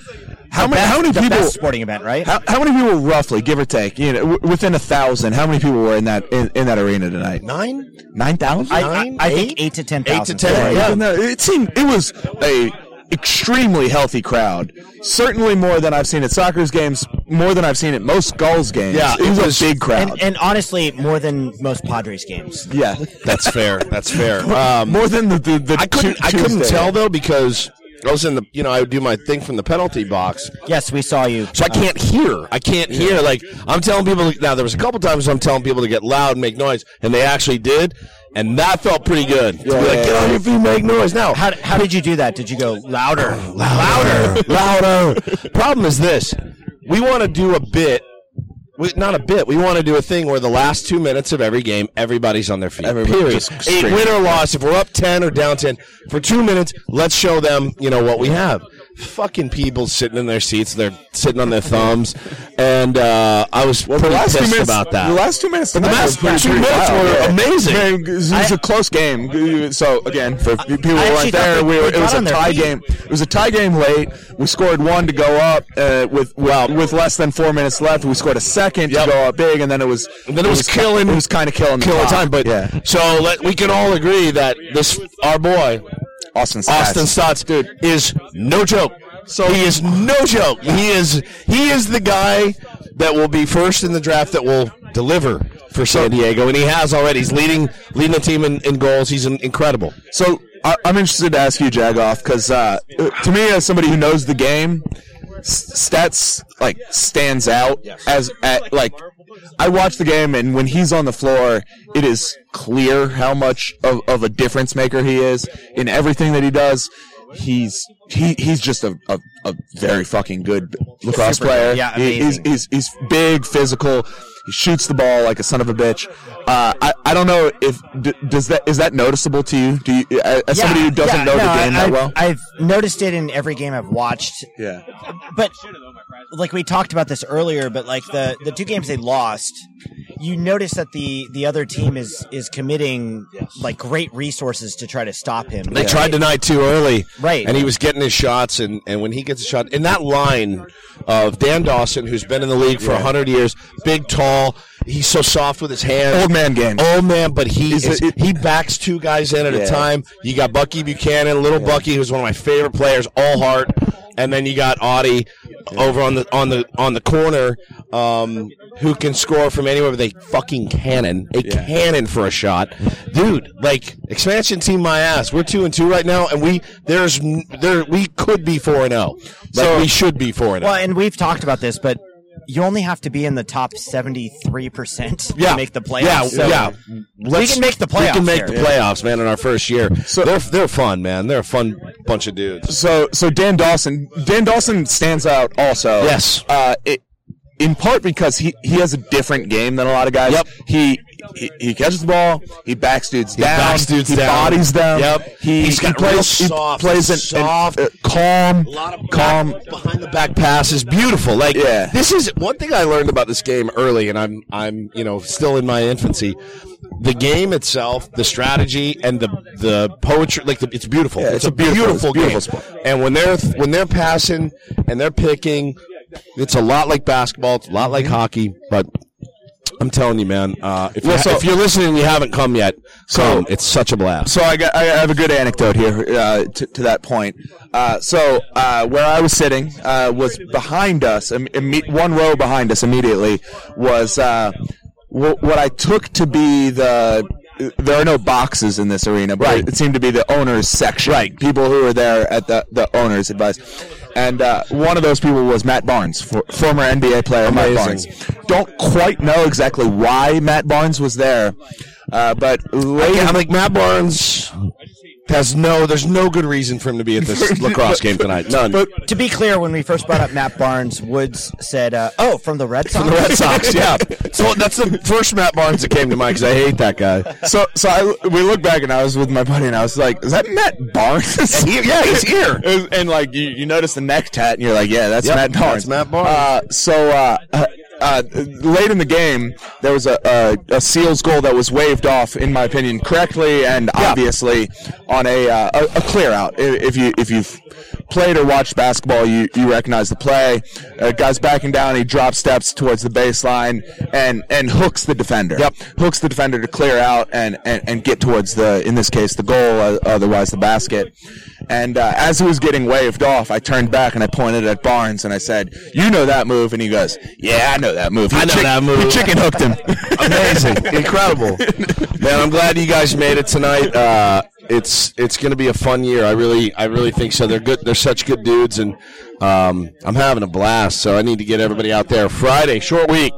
how many how many the people? best sporting event, right? How, how many people roughly, give or take, you know, w- within a thousand? How many people were in that in, in that arena tonight? Nine. Nine thousand. I, I, nine, I think eight? eight to ten Eight to thousand. 10, Yeah, yeah. no, it seemed it was a extremely healthy crowd. Certainly more than I've seen at Sockers games, more than I've seen at most Gulls games. Yeah, it was, it was- a big crowd. And, and honestly, more than most Padres games. yeah, That's fair. That's fair. Um, more than the the, the I couldn't. Tu- I couldn't tell though because I was in the. You know, I would do my thing from the penalty box. Yes, we saw you. So I can't hear. I can't hear. Like I'm telling people. Now there was a couple times I'm telling people to get loud and make noise, and they actually did, and that felt pretty good. to be like, yeah, get on your feet, make noise now. How, how did you do that? Did you go louder? louder, louder. Problem is this: we want to do a bit. We, not a bit. We want to do a thing where the last two minutes of every game, everybody's on their feet. Everybody period. Eight win or loss. If we're up ten or down ten for two minutes, let's show them, you know, what we have. Fucking people sitting in their seats, they're sitting on their thumbs, and uh, I was the pretty pissed minutes about that. The last two minutes. the last two minutes were yeah. amazing. Man, it was I- a close game. So again, for people who weren't there, we were, it was a tie game. It was a tie game late. We scored one to go up uh, with with, with less than four minutes left. We scored a second Yep. to go up big, and then it was And then it was killing- It was kind of killing Killing time, but yeah, so let, we can all agree that this our boy Austin Staats. Austin Staats, dude, is no joke. So he is no joke. He is he is the guy that will be first in the draft that will deliver for San Diego, and he has already. He's leading leading the team in, in goals. He's incredible. So I, I'm interested to ask you, Jagoff, because uh, to me, as somebody who knows the game, S- Staats like stands out as at like I watch the game and when he's on the floor, it is clear how much of, of a difference maker he is in everything that he does. He's he he's just a, a, a very fucking good lacrosse player. Yeah, He- he's, he's he's big, physical. He shoots the ball like a son of a bitch. Uh, I I don't know if d- does that is that noticeable to you? Do you as somebody who doesn't yeah, know no, the game I, that I've, well? I've noticed it in every game I've watched. Yeah. But like we talked about this earlier, but like the the two games they lost, you notice that the the other team is is committing like great resources to try to stop him. They tried tonight too early, Right. And he was getting his shots, and, and when he gets a shot in that line of Dan Dawson, who's been in the league for a hundred years, big, tall, he's so soft with his hands. Old man game. Old man, but he Is is, he backs two guys in at Yeah. a time. You got Bucky Buchanan, little Bucky, who's one of my favorite players, all heart, and then you got Audie over on the on the on the corner, um, who can score from anywhere with a fucking cannon, a cannon for a shot, dude. Like expansion team, my ass. We're two and two right now, and we there's there we could be four and zero. Like we should be four and oh. Well, and we've talked about this, but you only have to be in the top seventy-three percent Yeah, to make the playoffs. Yeah, So yeah. we can make the playoffs. We can make here. the playoffs, man. In our first year, so they're they're fun, man. They're a fun bunch of dudes. So so Dan Dawson Dan Dawson stands out also. Yes. Uh, it, in part because he, he has a different game than a lot of guys. Yep. He he, he catches the ball. He backs dudes He down. backs dudes he down. bodies them. Yep. He, He's got he plays, real he plays an, soft, an, uh, calm, A lot of calm. behind the back pass is beautiful. Like Yeah. this is one thing I learned about this game early, and I'm I'm you know still in my infancy. The game itself, the strategy, and the the poetry, like the, it's beautiful. Yeah, it's, it's a beautiful- beautiful, beautiful game. And when they're when they're passing and they're picking, it's a lot like basketball. It's a lot like hockey, but. I'm telling you, man. Uh, if, Well, you, so- if you're listening, and you haven't come yet. So- come. it's such a blast. So I, got, I have a good anecdote here uh, to, to that point. Uh, so uh, where I was sitting uh, was behind us, im- imme- one row behind us immediately was uh, wh- what I took to be the. There are no boxes in this arena, but Right. it seemed to be the owners section. Right. People who were there at the, the owners' advice. And uh, one of those people was Matt Barnes, for, former NBA player Matt Amazing. Barnes. Don't quite know exactly why Matt Barnes was there, uh, but later, I'm like Matt Barnes has no. There's no good reason for him to be at this lacrosse game tonight. None. but To be clear, when we first brought up Matt Barnes, Woods said, uh, "Oh, from the Red Sox." From the Red Sox, yeah. So that's the first Matt Barnes that came to mind because I hate that guy. So, so I, we look back and I was with my buddy and I was like, "Is that Matt Barnes?" He- yeah, he's here. and, and, like you, you notice the neck tat and you're like, "Yeah, that's Yep, Matt Barnes." that's Matt Barnes. Uh, so uh, uh, late in the game, there was a, a, a Seals goal that was waved off, in my opinion, correctly and obviously on a, uh, a a clear out. If you if you've played or watched basketball, you, you recognize the play. Uh, guy's backing down, he drops steps towards the baseline and and hooks the defender. Yep. hooks the defender to clear out and, and, and get towards the in this case the goal, uh, otherwise the basket. And uh, as he was getting waved off, I turned back and I pointed at Barnes and I said, "You know that move?" And he goes, "Yeah, I know that move. I know that move." He chicken hooked him. Amazing, incredible, man. I'm glad you guys made it tonight. Uh, it's it's going to be a fun year. I really I really think so. They're good. They're such good dudes, and um, I'm having a blast. So I need to get everybody out there. Friday, short week,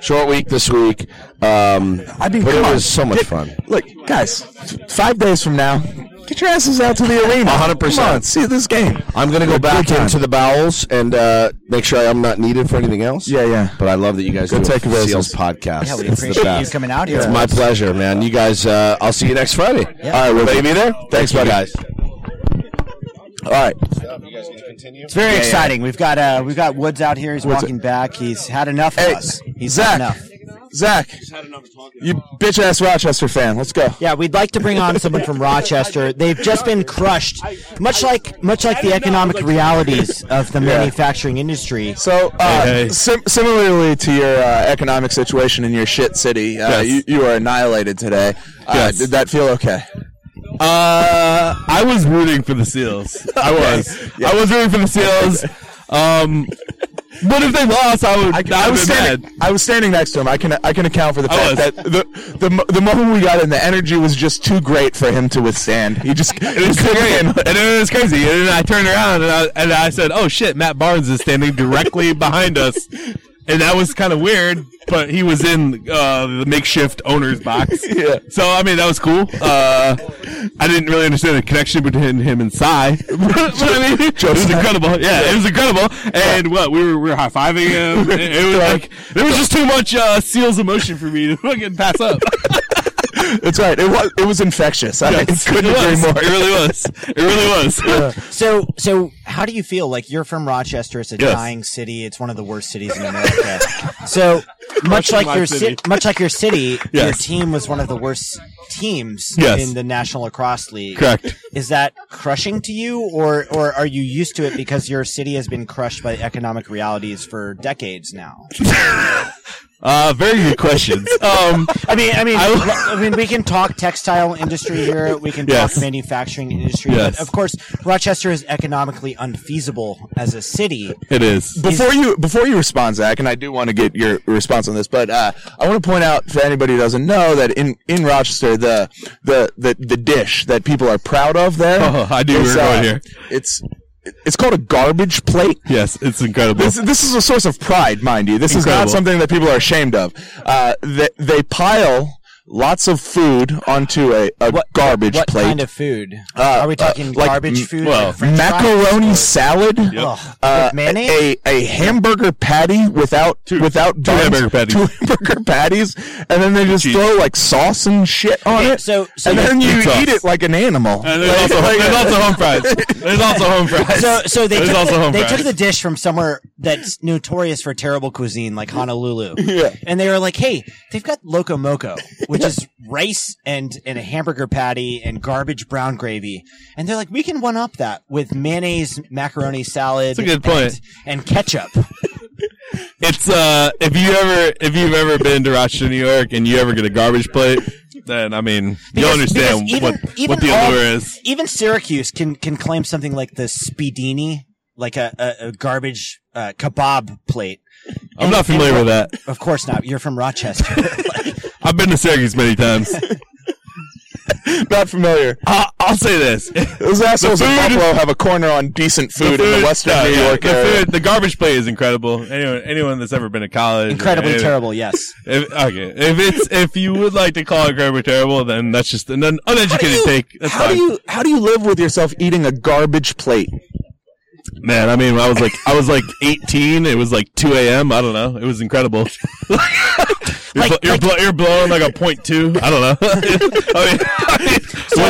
short week this week. Um, I mean, but it on. was so much Get- fun. Look, guys, five days from now, get your asses out to the arena. 100%. Come on, see this game. I'm going to go back time. into the bowels and uh, make sure I'm not needed for anything else. Yeah, yeah. But I love that you guys Go do take a a. Seals podcast. Yeah, we it's the appreciate you coming out here. It's my pleasure, man. You guys, uh, I'll see you next Friday. Yeah. All right, will you be there? Thanks, you, buddy. guys. All right. It's very exciting. We've got uh, we've got Woods out here. He's walking back. He's had enough of Hey, us. He's Zach. had enough. Zach, you bitch ass Rochester fan. Let's go. Yeah, we'd like to bring on someone from Rochester. They've just been crushed, much like much like the economic realities of the manufacturing industry. So, uh, Hey, hey. Sim- similarly to your uh, economic situation in your shit city, uh, Yes. you, you are annihilated today. Uh, Yes. Did that feel okay? Uh, I was rooting for the Seals. I was. I was rooting for the Seals. Um, but if they lost, I would. I, I would was standing. mad. I was standing next to him. I can I can account for the fact that the, the the moment we got in, the energy was just too great for him to withstand. He just It was crazy, and it was crazy. And then I turned around and I, and I said, "Oh shit, Matt Barnes is standing directly behind us," and that was kind of weird. But he was in uh, the makeshift owner's box. Yeah. So I mean, that was cool. Uh, I didn't really understand the connection between him and Cy. but I mean, it was incredible. Yeah, it was incredible. And what we were we were high fiving him. It, it was like there was just too much uh, Seals emotion for me to fucking pass up. That's right. It was it was infectious. I couldn't it agree was. more. It really was. It really was. So, so how do you feel? Like you're from Rochester. It's a Yes. dying city. It's one of the worst cities in America. so, much like my your city. ci- much like your city, your team was one of the worst teams Yes. in the National Lacrosse League. Correct. Is that crushing to you, or or are you used to it because your city has been crushed by economic realities for decades now? Uh, very good questions. Um, I mean, I mean, I- I, mean, we can talk textile industry here. We can Yes. talk manufacturing industry. Yes. But of course, Rochester is economically unfeasible as a city. it is. Before you before you respond, Zach, and I do want to get your response on this, but uh, I want to point out for anybody who doesn't know that in, in Rochester, the, the the the dish that people are proud of there, Oh, I is, going uh, here. It's it's called a garbage plate. Yes, it's incredible. This, this is a source of pride, mind you. This is not something that people are ashamed of. Uh, they, they pile lots of food onto a, a garbage What plate. What kind of food? Uh, Are we uh, talking like, garbage m- food? well, like French fries? macaroni salad, Ugh, uh, with mayonnaise? a, a hamburger patty without without two buns, hamburger patties. two hamburger patties, and then they just Cheese. throw like sauce and shit on Okay, it. so- so and then you sauce. eat it like an animal. and there's also, there's also home fries. There's also home fries. So, so they, There's took also the, home they fries. took the dish from somewhere that's notorious for terrible cuisine, like Honolulu. Yeah. And they were like, hey, they've got Loco Moco, which is rice and, and a hamburger patty and garbage brown gravy. And they're like, we can one up that with mayonnaise, macaroni salad. That's a good point. And, and ketchup. It's uh, if you ever if you've ever been to Rochester, New York, and you ever get a garbage plate, then I mean Because- you'll understand even- what even what the all- allure is. Even Syracuse can, can claim something like the Speedini, like a, a, a garbage uh, kebab plate. I'm And- not familiar with that. Of course not. You're from Rochester. I've been to Syracuse many times. Not familiar. Uh, I'll say this: Those assholes in Buffalo have a corner on decent food, in the Western yeah, New yeah, York the, area. food- the garbage plate is incredible. Anyone anyone that's ever been to college, Incredibly anyone- terrible, yes. If, okay, if it's if you would like to call it incredibly terrible, then that's just an un- uneducated take. That's how fine. do you how do you live with yourself eating a garbage plate? Man, I mean, I was like, I was like 18. It was like 2 a.m. I don't know. It was incredible. you're, Like- bl- you're, like- bl- you're blowing like a point two. I don't know. I mean, I mean, what do you? So,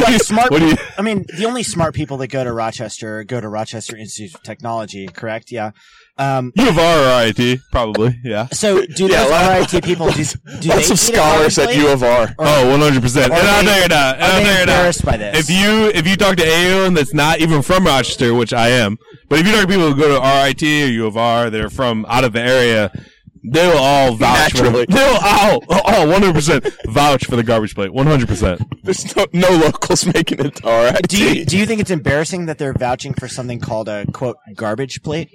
What do you? smart. What do you? I mean, the only smart people that go to Rochester go to Rochester Institute of Technology, correct? Yeah. Um, U of R or RIT, probably. Yeah. so do Yeah, those lot- RIT people do, do Lots of scholars at U of R. Or- Oh, 100 percent. And they- tell you. And I'll they tell you that. embarrassed by this? If you if you talk to anyone that's not even from Rochester, which I am, but if you talk to people who go to RIT or U of R that are from out of the area, they will all vouch for Naturally. the, they will all, all 100% vouch for the garbage plate. 100%. There's no, no locals making it to RIT. Do you do you think it's embarrassing that they're vouching for something called a quote garbage plate?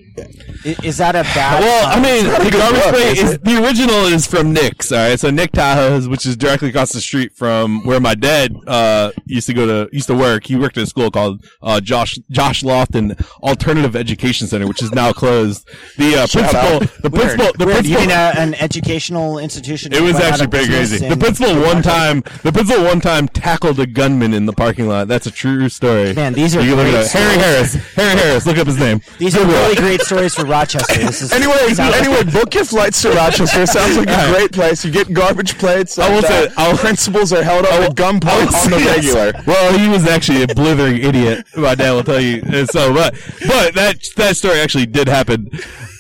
I- Is that a bad? Well, I mean, the garbage look, plate isn't is the original is from Nick's. All right, so Nick Tahou's, which is directly across the street from where my dad uh, used to go to used to work. He worked at a school called uh, Josh Josh Lofton Alternative Education Center, which is now closed. The uh, principal, out. the Weird. principal, the Weird. You principal. mean a, an educational institution? it was actually pretty crazy. The in- principal one time, the principal one time tackled a gunman in the parking lot. That's a true story. Man, these are you look great. Harry. Harris. Harry Harris. Look up his name. These are really great stories for Rochester. This is Anyway, anyway, book your flights to Rochester. Sounds like a great place. You get garbage plates. I will say- uh, I'll- principals are held up at gunpoint on the regular. Well, he was actually a blithering idiot. My dad will tell you. And so, but but that that story actually did happen.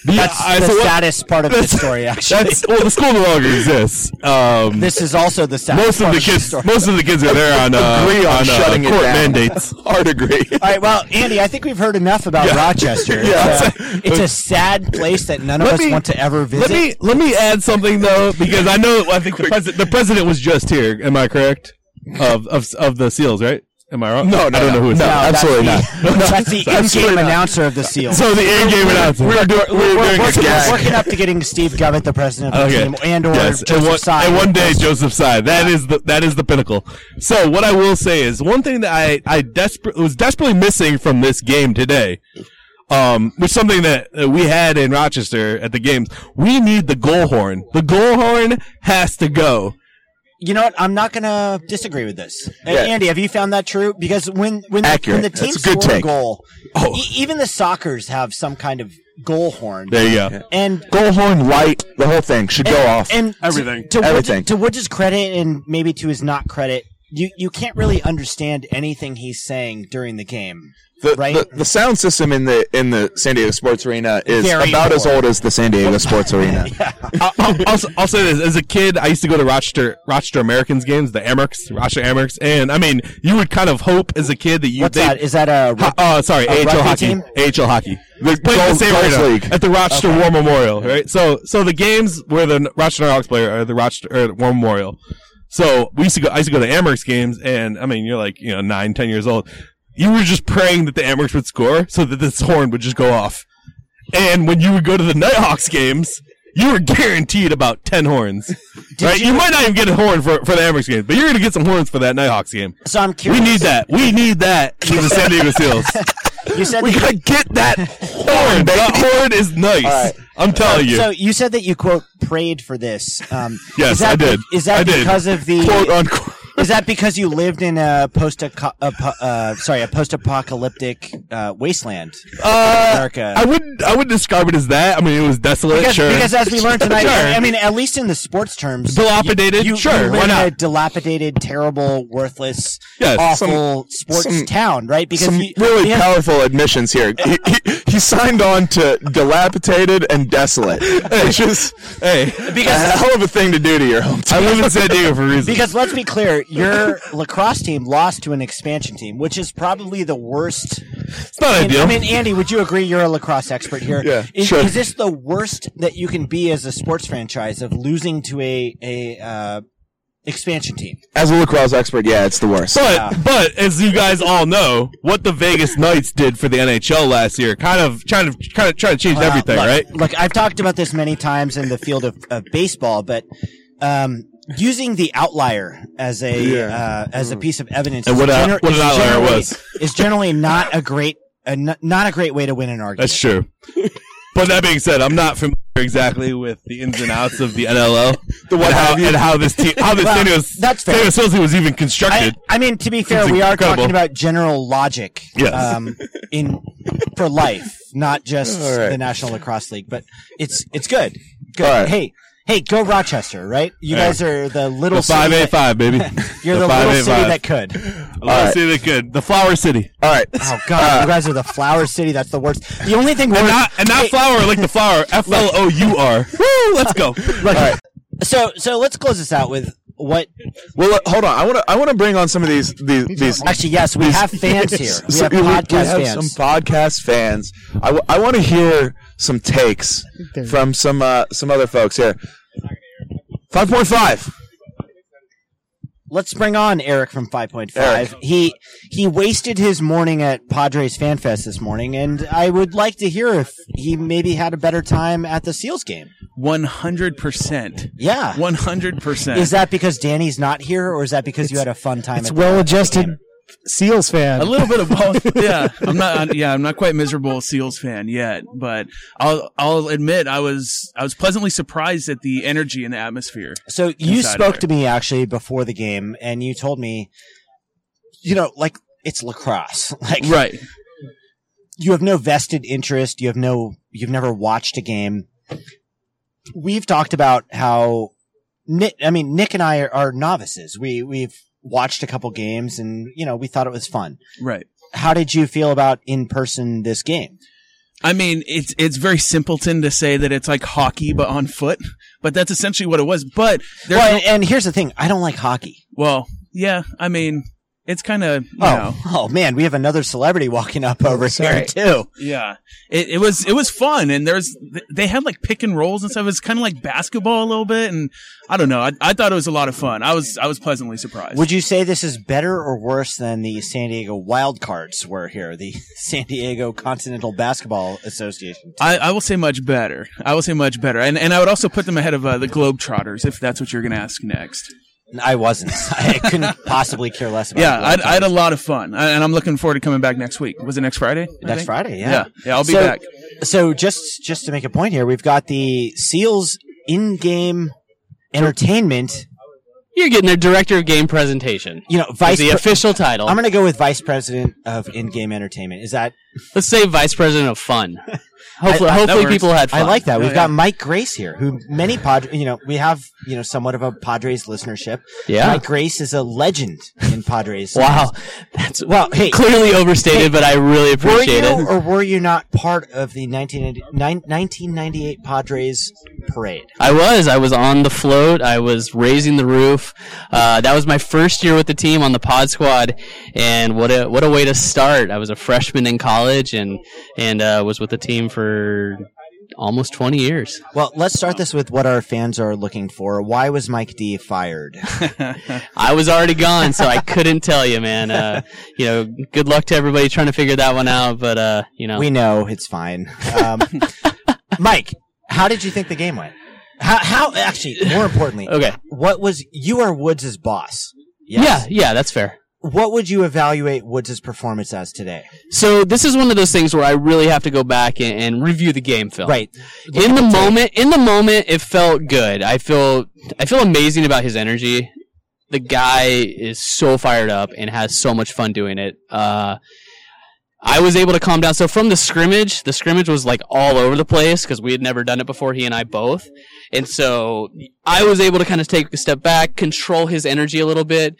The, That's I- the so what- saddest part of the story. Actually, That's well, the school no longer exists. Um, this is also the saddest most of part the this kids, story. most of the kids are there on uh, Agree on on, uh, shutting it court down. mandates. Hard agree. All right, well, Andy, I think we've heard enough about Yeah. Rochester. Yeah. It's, a, it's a sad place that none of Let us me- want to ever visit. Let me let me add something though, because I know I think the president the president was just here. Am I correct? Of of of the seals, right? Am I wrong? No, no, I don't no. know who it's No, absolutely not. That's the in-game announcer of the SEAL. So the in game announcer. We're doing, we're we're, doing a working, we're gag. working up to getting Steve Govett, the president of the Okay. team, and or yes. Joseph and one, and one day Joseph Tsai. That is the that is the pinnacle. So what I will say is one thing that I I desperate was desperately missing from this game today. Um, which is something that we had in Rochester at the games. We need the goal horn. The goal horn has to go. You know what? I'm not going to disagree with this. Yeah. Andy, have you found that true? Because when when, the, Accurate. when the team That's a good scored a goal, Oh. e- even the Sockers have some kind of goal horn. There you go. And Goal horn, light, the whole thing should go off. And Everything. To, to, Everything. Woods, to Woods' credit, and maybe to his not credit, you you can't really understand anything he's saying during the game. The, Right. the, the sound system in the in the San Diego Sports Arena is Very about as old as the San Diego Sports Arena. I'll, I'll, I'll, I'll say this: as a kid, I used to go to Rochester Rochester Americans games, the Amerks, Rochester Amerks, and I mean, you would kind of hope as a kid that you. What's they- that? Is that a Ho- oh, uh, sorry, a AHL hockey. team? AHL hockey. They played in the same Golds arena League. at the Rochester War Memorial, right? So, so the games where the Rochester Hawks play are the Rochester or War Memorial. So we used to go. I used to go to Amerks games, and I mean, you're like you know nine, ten years old. You were just praying that the Amerks would score, so that this horn would just go off. And when you would go to the Knighthawks games, you were guaranteed about ten horns. right? You, might not even get a horn for, for the Amerks game, but you're going to get some horns for that Knighthawks game. So I'm curious. We need that. We need that for the San Diego Seals. You said we gotta get that horn. That horn is nice. Right. I'm telling you. So you said that you quote prayed for this. Um, Yes, is that I did. Is that I did. because of the Quote unquote. Is that because you lived in a post uh, sorry a post apocalyptic uh, wasteland, uh, America? I wouldn't. I wouldn't describe it as that. I mean, it was desolate. because, sure. because as we learned tonight, Sure. I mean, at least in the sports terms, Dilapidated? You, you, Sure, you why not? a dilapidated, terrible, worthless, Yes, awful sports some- town, right? Because Some you, really powerful admissions here. He, signed on to dilapidated and desolate, which is hey, a hell of a thing to do to your hometown. I live in San Diego for a reason. Because let's be clear, your lacrosse team lost to an expansion team, which is probably the worst. it's not And, ideal. I mean, Andy, would you agree? You're a lacrosse expert here. Yeah, is, sure. is this the worst that you can be as a sports franchise of losing to a a uh, expansion team? As a lacrosse expert, yeah, it's the worst. but Yeah. but as you guys all know, what the Vegas Knights did for the NHL last year, kind of trying to kind of trying to change Well, everything, look, right? Look, I've talked about this many times in the field of, of baseball, but um, using the outlier as a uh, as a piece of evidence And is what a- gener- what an outlier generally- was. is generally not a great a, n- not a great way to win an argument. That's true. But that being said, I'm not familiar exactly with the ins and outs of the NLL, the what and, how, and how this team, how this Well, San Diego, that's fair. San Diego Seals was even constructed. I mean, to be fair, It's we are incredible. talking about general logic Yes. um, in for life, not just All right. the National Lacrosse League. But it's it's good. Good. All right. Hey, hey, go Rochester, right? You Yeah. guys are the little the five city eight that- five, baby. You're the, the little city that could. The little city that could. The Flower City. All right. Oh God, you guys are the flower city. That's the worst. The only thing And worse. not, and not Hey, flower like the flower. F L O U R. Woo! Let's go. All right. So so let's close this out with what. Well, uh, hold on. I want to. I want to bring on some of these. These. these Actually, yes, we have fans here. We So have we- we podcast have fans. some podcast fans. I, w- I want to hear some takes from some uh, some other folks here. Five point five. Let's bring on Eric from 5.5. He he wasted his morning at Padres Fan Fest this morning, and I would like to hear if he maybe had a better time at the Seals game. One hundred percent. Yeah. One hundred percent. Is that because Danny's not here, or is that because you had a fun time? It's at the- well adjusted Seals fan. a little bit of both? yeah, I'm not. Yeah, I'm not quite miserable Seals fan yet, but I'll I'll admit I was I was pleasantly surprised at the energy and the atmosphere. So you spoke to me actually before the game, and you told me, you know, like it's lacrosse. Like Right. you have no vested interest. You have no. You've never watched a game. We've talked about how Nick. I mean, Nick and I are, are novices. We we've watched a couple games, and you know, we thought it was fun. Right. How did you feel about in person this game? I mean, it's it's very simpleton to say that it's like hockey but on foot, but that's essentially what it was. But Well, and here's the thing: I don't like hockey. well, yeah. I mean, it's kind of Oh, know. oh man, we have another celebrity walking up over here too. Yeah, it, it was it was fun, and there's they had like pick and rolls and stuff. It's kind of like basketball a little bit, and I don't know. I, I thought it was a lot of fun. I was I was pleasantly surprised. Would you say this is better or worse than the San Diego Wildcards were here, the San Diego Continental Basketball Association? I, I will say much better. I will say much better, and and I would also put them ahead of uh, the Globetrotters if that's what you're going to ask next. I wasn't. I couldn't possibly care less about. Yeah, I, I had a lot of fun, I- and I'm looking forward to coming back next week. Was it next Friday? I next think? Friday. Yeah, Yeah, yeah, I'll be So- back. So just just to make a point here, we've got the Seals in-game entertainment. You're getting a director of game presentation. You know, vice. the pre- official title. I'm going to go with vice president of in-game entertainment. Is that Let's say vice president of fun. Hopefully, I- I- hopefully people had fun. I like that. Oh, We've yeah. got Mike Grace here, who many Padres, you know, we have, you know, somewhat of a Padres listenership. Yeah. Mike Grace is a legend in Padres. Wow, that's Well, hey, clearly overstated, Hey, but I really were appreciate you it. or were you not part of the 1990 nine- 1998 Padres parade? I was. I was on the float. I was raising the roof. Uh, that was my first year with the team on the pod squad, and what a what a way to start. I was a freshman in college, and and uh, was with the team for almost twenty years. Well, let's start this with what our fans are looking for. Why was Mike Dee fired? I was already gone, so I couldn't tell you, man. Uh, you know, good luck to everybody trying to figure that one out. But uh, you know, We know it's fine. Um, Mike, how did you think the game went? How, how actually, more importantly, okay, what was you are Woods' boss? Yes. yeah, yeah, that's fair. What would you evaluate Woods' performance as today? So this is one of those things where I really have to go back and, and review the game film. Right. in the moment in the moment it felt good i feel i feel amazing about his energy the guy is so fired up and has so much fun doing it uh I was able to calm down. So from the scrimmage, the scrimmage was like all over the place because we had never done it before, he and I both. And so I was able to kind of take a step back, control his energy a little bit.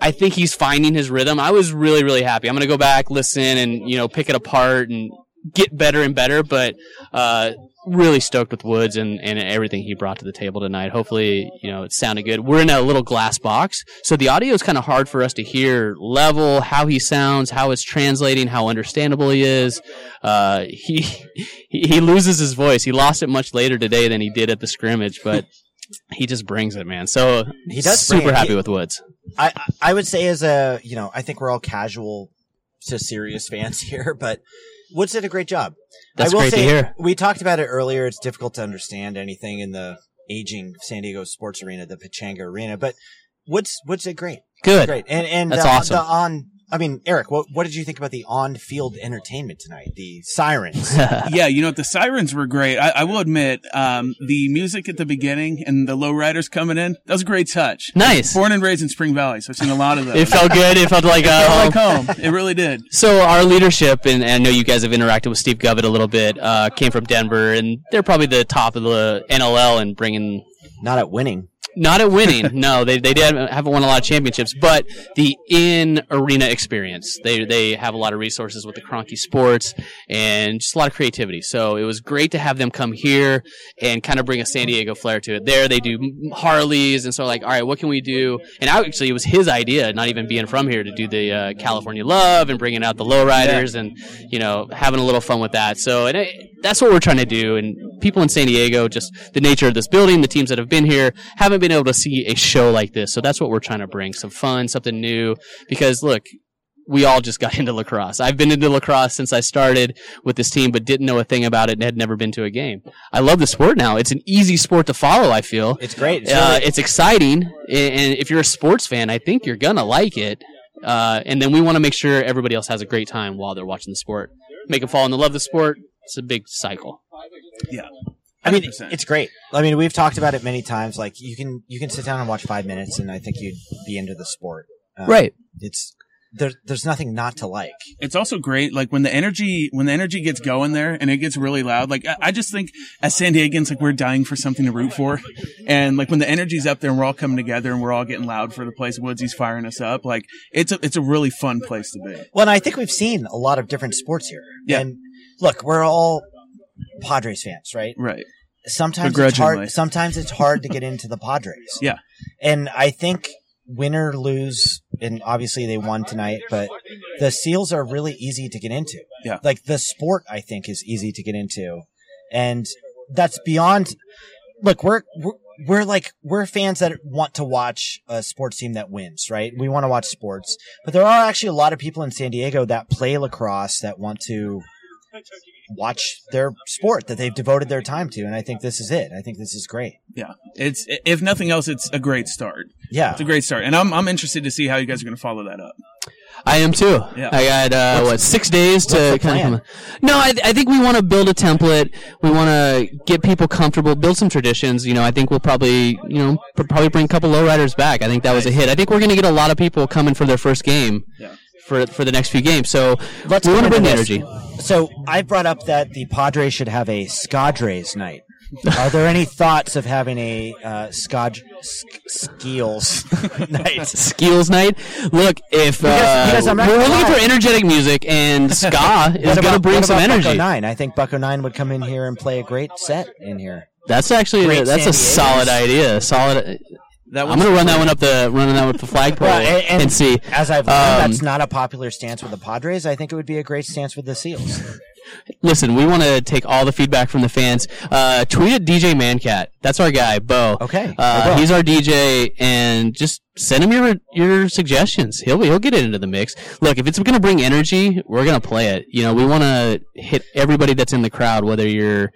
I think he's finding his rhythm. I was really, really happy. I'm going to go back, listen, and, you know, pick it apart and get better and better. But, uh, really stoked with Woods and, and everything he brought to the table tonight. Hopefully, you know, it sounded good. We're in a little glass box, so the audio is kind of hard for us to hear level, how he sounds, how it's translating, how understandable he is. Uh, he, he he loses his voice. He lost it much later today than he did at the scrimmage, but he just brings it, man. So He does super happy He- with Woods. I I would say as a you know I think we're all casual to serious fans here, but Woods did a great job. That's I will great to say, hear. We talked about it earlier. It's difficult to understand anything in the aging San Diego sports arena, the Pechanga Arena, but Woods Woods did great. Good. great, and and That's the, awesome. the on. I mean, Eric, what what did you think about the on-field entertainment tonight? The sirens. yeah, you know the sirens were great. I, I will admit, um, the music at the beginning and the lowriders coming in that was a great touch. Nice. Born and raised in Spring Valley, so I've seen a lot of those. It felt good. It felt like It uh, felt like home. It really did. So our leadership, and, and I know you guys have interacted with Steve Govett a little bit, uh, came from Denver, and they're probably the top of the NLL and bringing. Not at winning. Not at winning. no, they they did, haven't won a lot of championships, but the in arena experience. They they have a lot of resources with the Kroenke Sports and just a lot of creativity. So it was great to have them come here and kind of bring a San Diego flair to it. There they do Harleys, and so like, all right, what can we do? And actually, it was his idea, not even being from here, to do the uh, California Love and bringing out the lowriders and you know having a little fun with that. So and it, that's what we're trying to do. And people in San Diego, just the nature of this building, the teams that have been here, haven't been able to see a show like this. So that's what we're trying to bring: some fun, something new. Because look. We all just got into lacrosse. I've been into lacrosse since I started with this team, but didn't know a thing about it and had never been to a game. I love the sport now. It's an easy sport to follow. I feel It's great. It's uh, really- it's exciting, and and if you're a sports fan, I think you're gonna like it. Uh, and then we want to make sure everybody else has a great time while they're watching the sport. Make them fall in love with the sport. It's a big cycle. Yeah. I mean, it's great. I mean, we've talked about it many times. Like you can you can sit down and watch five minutes, and I think you'd be into the sport. Um, Right. It's there. There's nothing not to like. It's also great, like when the energy when the energy gets going there and it gets really loud. Like I, I just think as San Diegans, like we're dying for something to root for, and like when the energy's up there and we're all coming together and we're all getting loud for the place. Woodsy's firing us up. Like it's a it's a really fun place to be. Well, and I think we've seen a lot of different sports here. Yeah. And look, we're all Padres fans, right? Right. Sometimes it's hard. Sometimes it's hard to get into the Padres. Yeah. And I think win or lose, and obviously they won tonight, but the Seals are really easy to get into. Yeah. Like the sport, I think, is easy to get into. And that's beyond, look, we're, we're, we're like, we're fans that want to watch a sports team that wins, right? We want to watch sports, but there are actually a lot of people in San Diego that play lacrosse that want to watch their sport that they've devoted their time to. And I think this is it. I think this is great. Yeah. It's if nothing else, it's a great start. Yeah. It's a great start, and I'm I'm interested to see how you guys are going to follow that up. I am too. Yeah. I got uh, what six days to kind of plan? come. No, I, I think we want to build a template. We want to get people comfortable, build some traditions. You know, I think we'll probably you know pr- probably bring a couple lowriders back. I think that was a hit. I think we're going to get a lot of people coming for their first game. Yeah. For for the next few games. So Let's we want to bring the energy. So I brought up that the Padres should have a Scadres night. Are there any thoughts of having a uh, Scad sk- Skeels night? Skills night. Look, if uh, because we're looking for energetic music, and ska is going to bring some about Bucko energy. Nine, I think Buck-O-Nine would come in here and play a great set in here. That's actually Great that's a solid idea. Solid. That I'm gonna run that one up the run that up the flagpole Well, and, and and see. As I've learned, Um, that's not a popular stance with the Padres. I think it would be a great stance with the Seals. Listen, we want to take all the feedback from the fans. Uh, tweet at DJ Mancat. That's our guy, Bo. Okay, Uh, he's our DJ, and just send him your your suggestions. He'll he'll get it into the mix. Look, if it's going to bring energy, we're going to play it. You know, we want to hit everybody that's in the crowd, whether you're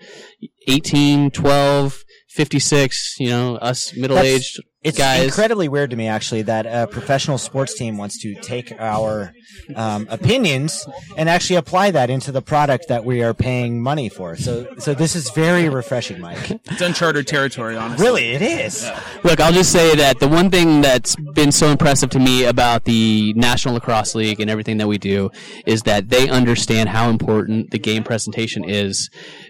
18, 12, 56. You know, us middle aged It's guys. incredibly weird to me, actually, that a professional sports team wants to take our um, opinions and actually apply that into the product that we are paying money for. So, so this is very refreshing, Mike. It's uncharted territory, honestly. Really, it is. Look, I'll just say that the one thing that's been so impressive to me about the National Lacrosse League and everything that we do is that they understand how important the game presentation is.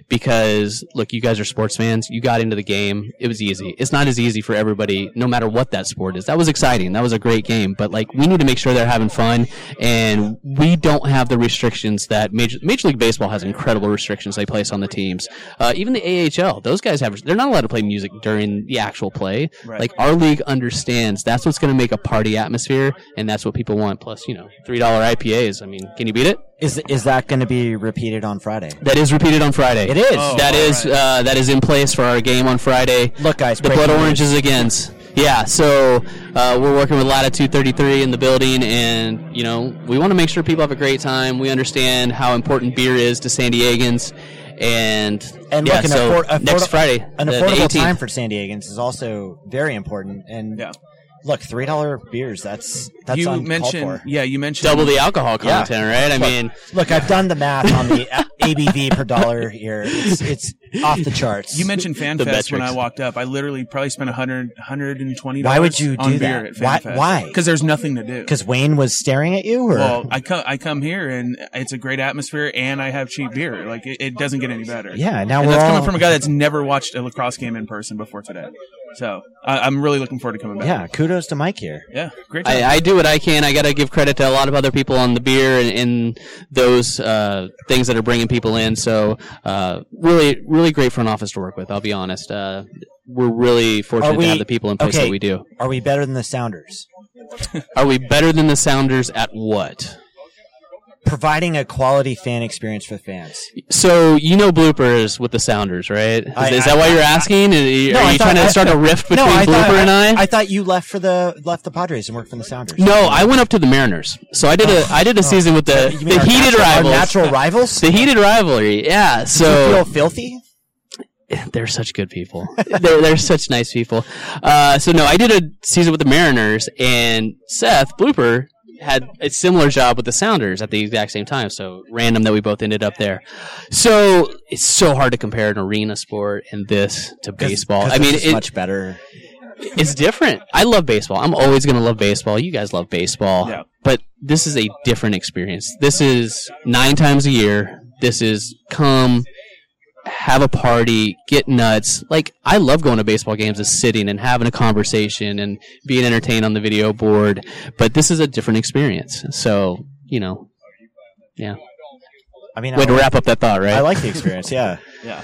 Because look, you guys are sports fans. You got into the game. It was easy. It's not as easy for everybody, no matter what that sport is. That was exciting. That was a great game. But like, we need to make sure they're having fun, and we don't have the restrictions that Major Major League Baseball has. Incredible restrictions they place on the teams. Uh, even the AHL, those guys have. They're not allowed to play music during the actual play. Right. Like our league understands that's what's going to make a party atmosphere, and that's what people want. Plus, you know, three dollar IPAs. I mean, can you beat it? Is is that going to be repeated on Friday? That is repeated on Friday. It is. Oh, That all is right. uh, that is in place for our game on Friday. Look, guys, The Blood news. Oranges against. Yeah, so uh, we're working with Latitude 33 in the building, and you know we want to make sure people have a great time. We understand how important beer is to San Diegans, and And yeah, look, an, so affor- afforda- next Friday, an the- the affordable 18th. time for San Diegans is also very important. And Yeah. Look, three dollar beers. That's that's you mentioned, for. yeah, you mentioned double the alcohol Yeah. content, right? I Look, mean, Look, I've done the math on the A- ABV per dollar here. It's it's off the charts. You mentioned FanFest when. I walked up. I literally probably spent 100 $120 Why would you do beer that? Why- why? Because there's nothing to do. because Wayne was staring at you, or Well, I come I come here and it's a great atmosphere and I have cheap beer. Like it, it doesn't get any better. yeah. Now and we're that's all coming from a guy that's never watched a lacrosse game in person before today. So I, I'm really looking forward to coming back. yeah. Kudos to Mike here. yeah, great. Job. I, I do what I can. I got to give credit to a lot of other people on the beer and, and those uh, things that are bringing people in. So, uh, really, really great front office to work with. I'll be honest. Uh, we're really fortunate we- to have the people in place okay. that we do. Are we better than the Sounders? Are we better than the Sounders at what? Providing a quality fan experience for fans. So you know bloopers with the Sounders, right? Is, I- is I- that why you're I- asking? Are you, No, are you trying to I- start a rift between no, I blooper thought, and I? I thought you left for the left the Padres and worked for the Sounders. no, I went up to the Mariners. So I did a I did a season with the Oh. The heated natural, rivals. natural rivals. The heated rivalry, yeah. So feel filthy? they're such good people. they're, they're such nice people. Uh, so no, I did a season with the Mariners, and Seth Blooper had a similar job with the Sounders at the exact same time. So random that we both ended up there. So it's so hard to compare an arena sport and this to baseball. I mean, it's it, much better. it's different. I love baseball. I'm always going to love baseball. You guys love baseball. Yeah. But this is a different experience. This is nine times a year. This is come, have a party, get nuts. Like, I love going to baseball games and sitting and having a conversation and being entertained on the video board. But this is a different experience. So, you know, yeah. I mean, Way I to like, wrap up that thought, right? I like the experience. Yeah, yeah,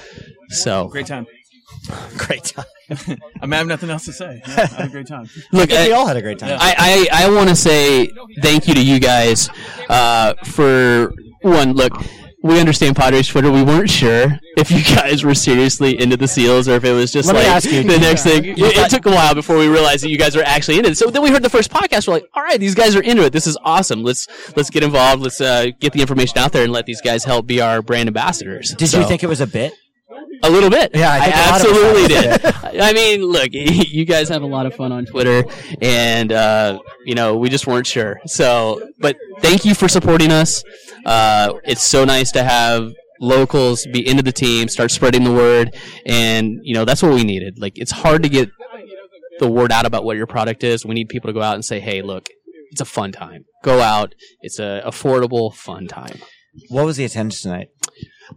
so, great time. great time. I mean, I have nothing else to say. Yeah, I had a great time. look, I we all had a great time. I, I, I want to say thank you to you guys uh, for one. Look, we understand Padres Twitter. We weren't sure if you guys were seriously into the Seals or if it was just Let like the you- next thing. It, it took a while before we realized that you guys were actually into it. So then we heard the first podcast. We're like, all right, these guys are into it. This is awesome. Let's let's get involved. Let's uh, get the information out there and let these guys help be our brand ambassadors. Did So- you think it was a bit? A little bit. Yeah, I think a lot of us absolutely did. I mean, look, you guys have a lot of fun on Twitter, and uh, you know, we just weren't sure. So, but thank you for supporting us. Uh, it's so nice to have locals be into the team, start spreading the word, and you know, that's what we needed. Like, it's hard to get the word out about what your product is. We need people to go out and say, "Hey, look, it's a fun time." go out. It's a affordable, fun time. What was the attendance tonight?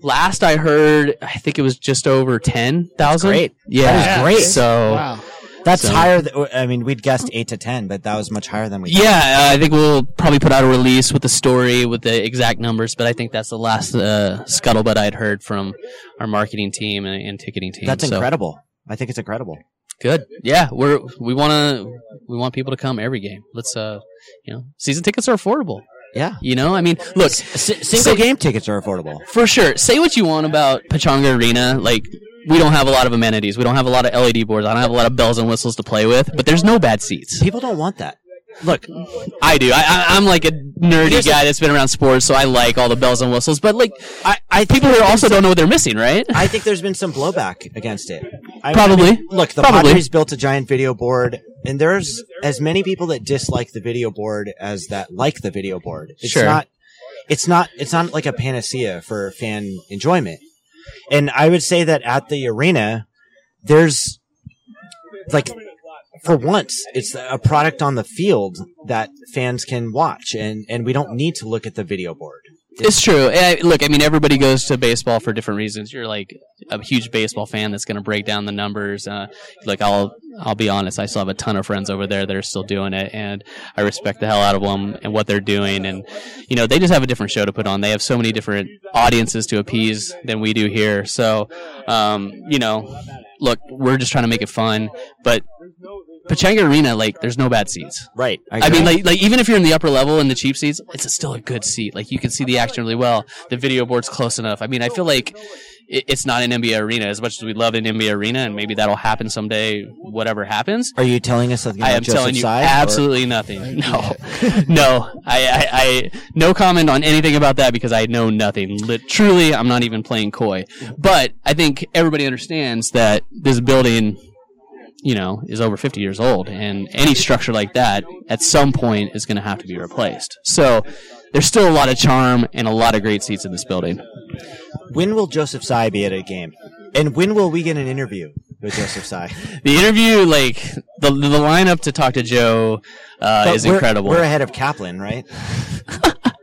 Last I heard, I think it was just over ten thousand. Great. Yeah, That is great. So Wow. That's So- higher. Th- I mean, we'd guessed eight to ten, but that was much higher than we. thought. Yeah, uh, I think we'll probably put out a release with the story with the exact numbers, but I think that's the last uh, scuttlebutt I'd heard from our marketing team and, and ticketing team. That's So, incredible. I think it's incredible. Good. Yeah, we're we want to we want people to come every game. Let's uh, you know, season tickets are affordable. Yeah. You know, I mean, look, S- single say- game tickets are affordable. for sure. Say what you want about Pechanga Arena, like. We don't have a lot of amenities. We don't have a lot of LED boards. I don't have a lot of bells and whistles to play with. But there's no bad seats. People don't want that. Look, I do. I, I, I'm like a nerdy Here's guy that's been around sports, so I like all the bells and whistles. But like, I, I people here also some- don't know what they're missing, right? I think there's been some blowback against it. I, Probably. I mean, look, the Probably. Padres built a giant video board, and there's as many people that dislike the video board as that like the video board. It's Sure. not. It's not. It's not like a panacea for fan enjoyment. And I would say that at the arena, there's like for once, it's a product on the field that fans can watch, and and we don't need to look at the video board. It's true. Eh, look, I mean, everybody goes to baseball for different reasons. You're like a huge baseball fan that's going to break down the numbers. Uh, like I'll, I'll be honest. I still have a ton of friends over there that are still doing it, and I respect the hell out of them and what they're doing. And you know, they just have a different show to put on. They have so many different audiences to appease than we do here. So, um, you know, look, we're just trying to make it fun, but. Pechanga Arena, like, there's no bad seats. Right. I mean, like, like even if you're in the upper level in the cheap seats, it's still a good seat. Like you can see the action really well. The video board's close enough. I mean, I feel like it, it's not an NBA arena as much as we love an NBA arena, and maybe that'll happen someday. Whatever happens, Are you telling us something? I am Joseph telling you or- absolutely nothing. No, no, I, I, I, no comment on anything about that because I know nothing. Lit- truly, I'm not even playing coy. But I think everybody understands that this building you know, is over 50 years old, and any structure like that at some point is going to have to be replaced. So there's still a lot of charm and a lot of great seats in this building. When will Joseph Tsai be at a game? And when will we get an interview with Joseph Tsai? The interview, like the the lineup to talk to Joe, uh, is we're- incredible. We're ahead of Kaplan, right?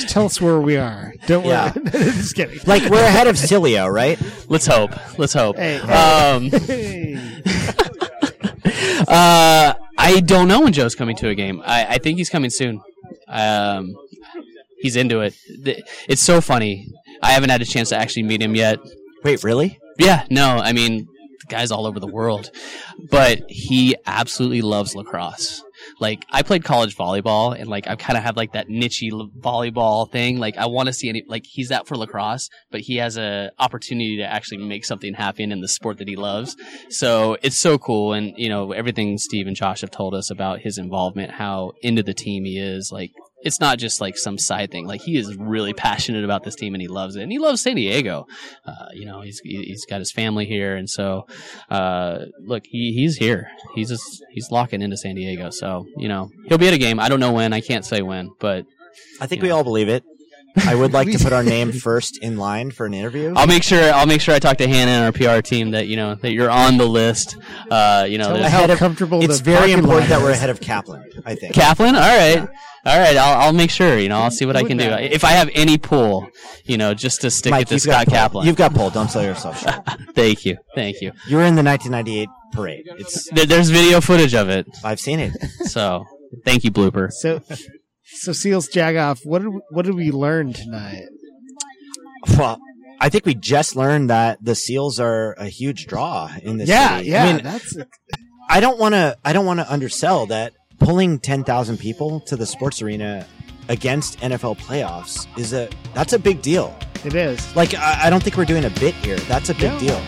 Just tell us where we are. Don't Yeah. worry. Just kidding. Like we're ahead of Cilio, right? Let's hope. Let's hope. Hey, Um, uh, I don't know when Joe's coming to a game. I, I think he's coming soon. Um, he's into it. It's so funny. I haven't had a chance to actually meet him yet. Wait, really? Yeah, no, I mean, the guy's all over the world, but he absolutely loves lacrosse. Like, I played college volleyball, and like, I kind of have like that nichey volleyball thing. Like, I want to see any, like, he's out for lacrosse, but he has a opportunity to actually make something happen in the sport that he loves. So it's so cool, and you know, everything Steve and Josh have told us about his involvement, how into the team he is, like. It's not just like some side thing. Like he is really passionate about this team and he loves it. And he loves San Diego uh, you know, he's he- he's got his family here, and so uh, look, he he's here. He's just he's locking into San Diego. So you know, he'll be at a game. I don't know when. I can't say when, but I think we all believe it. I would like to put our name first in line for an interview. I'll make sure I'll make sure I talk to Hannah and our PR team that you know that you're on the list. Uh, you know, Tell us how of- comfortable it's the very parking important lot that we're is. ahead of Kaplan. I think. Kaplan. All right, all right. I'll I'll make sure. You know, I'll see what I can do. If I have any pull, you know, just to stick Mike, it to you've got Scott pull. Kaplan. You've got pull. Don't sell yourself short. Thank you, thank you. You were in the 1998 parade. It's. There, there's video footage of it, I've seen it. so thank you, blooper. So, so Seals Jagoff, what did we, what did we learn tonight? Well, I think we just learned that the Seals are a huge draw in this yeah, city. yeah, I mean, that's I don't want to. I don't want to undersell that pulling 10,000 people to the sports arena against NFL playoffs is a that's a big deal. it is. Like I, I don't think we're doing a bit here. That's a big No. deal.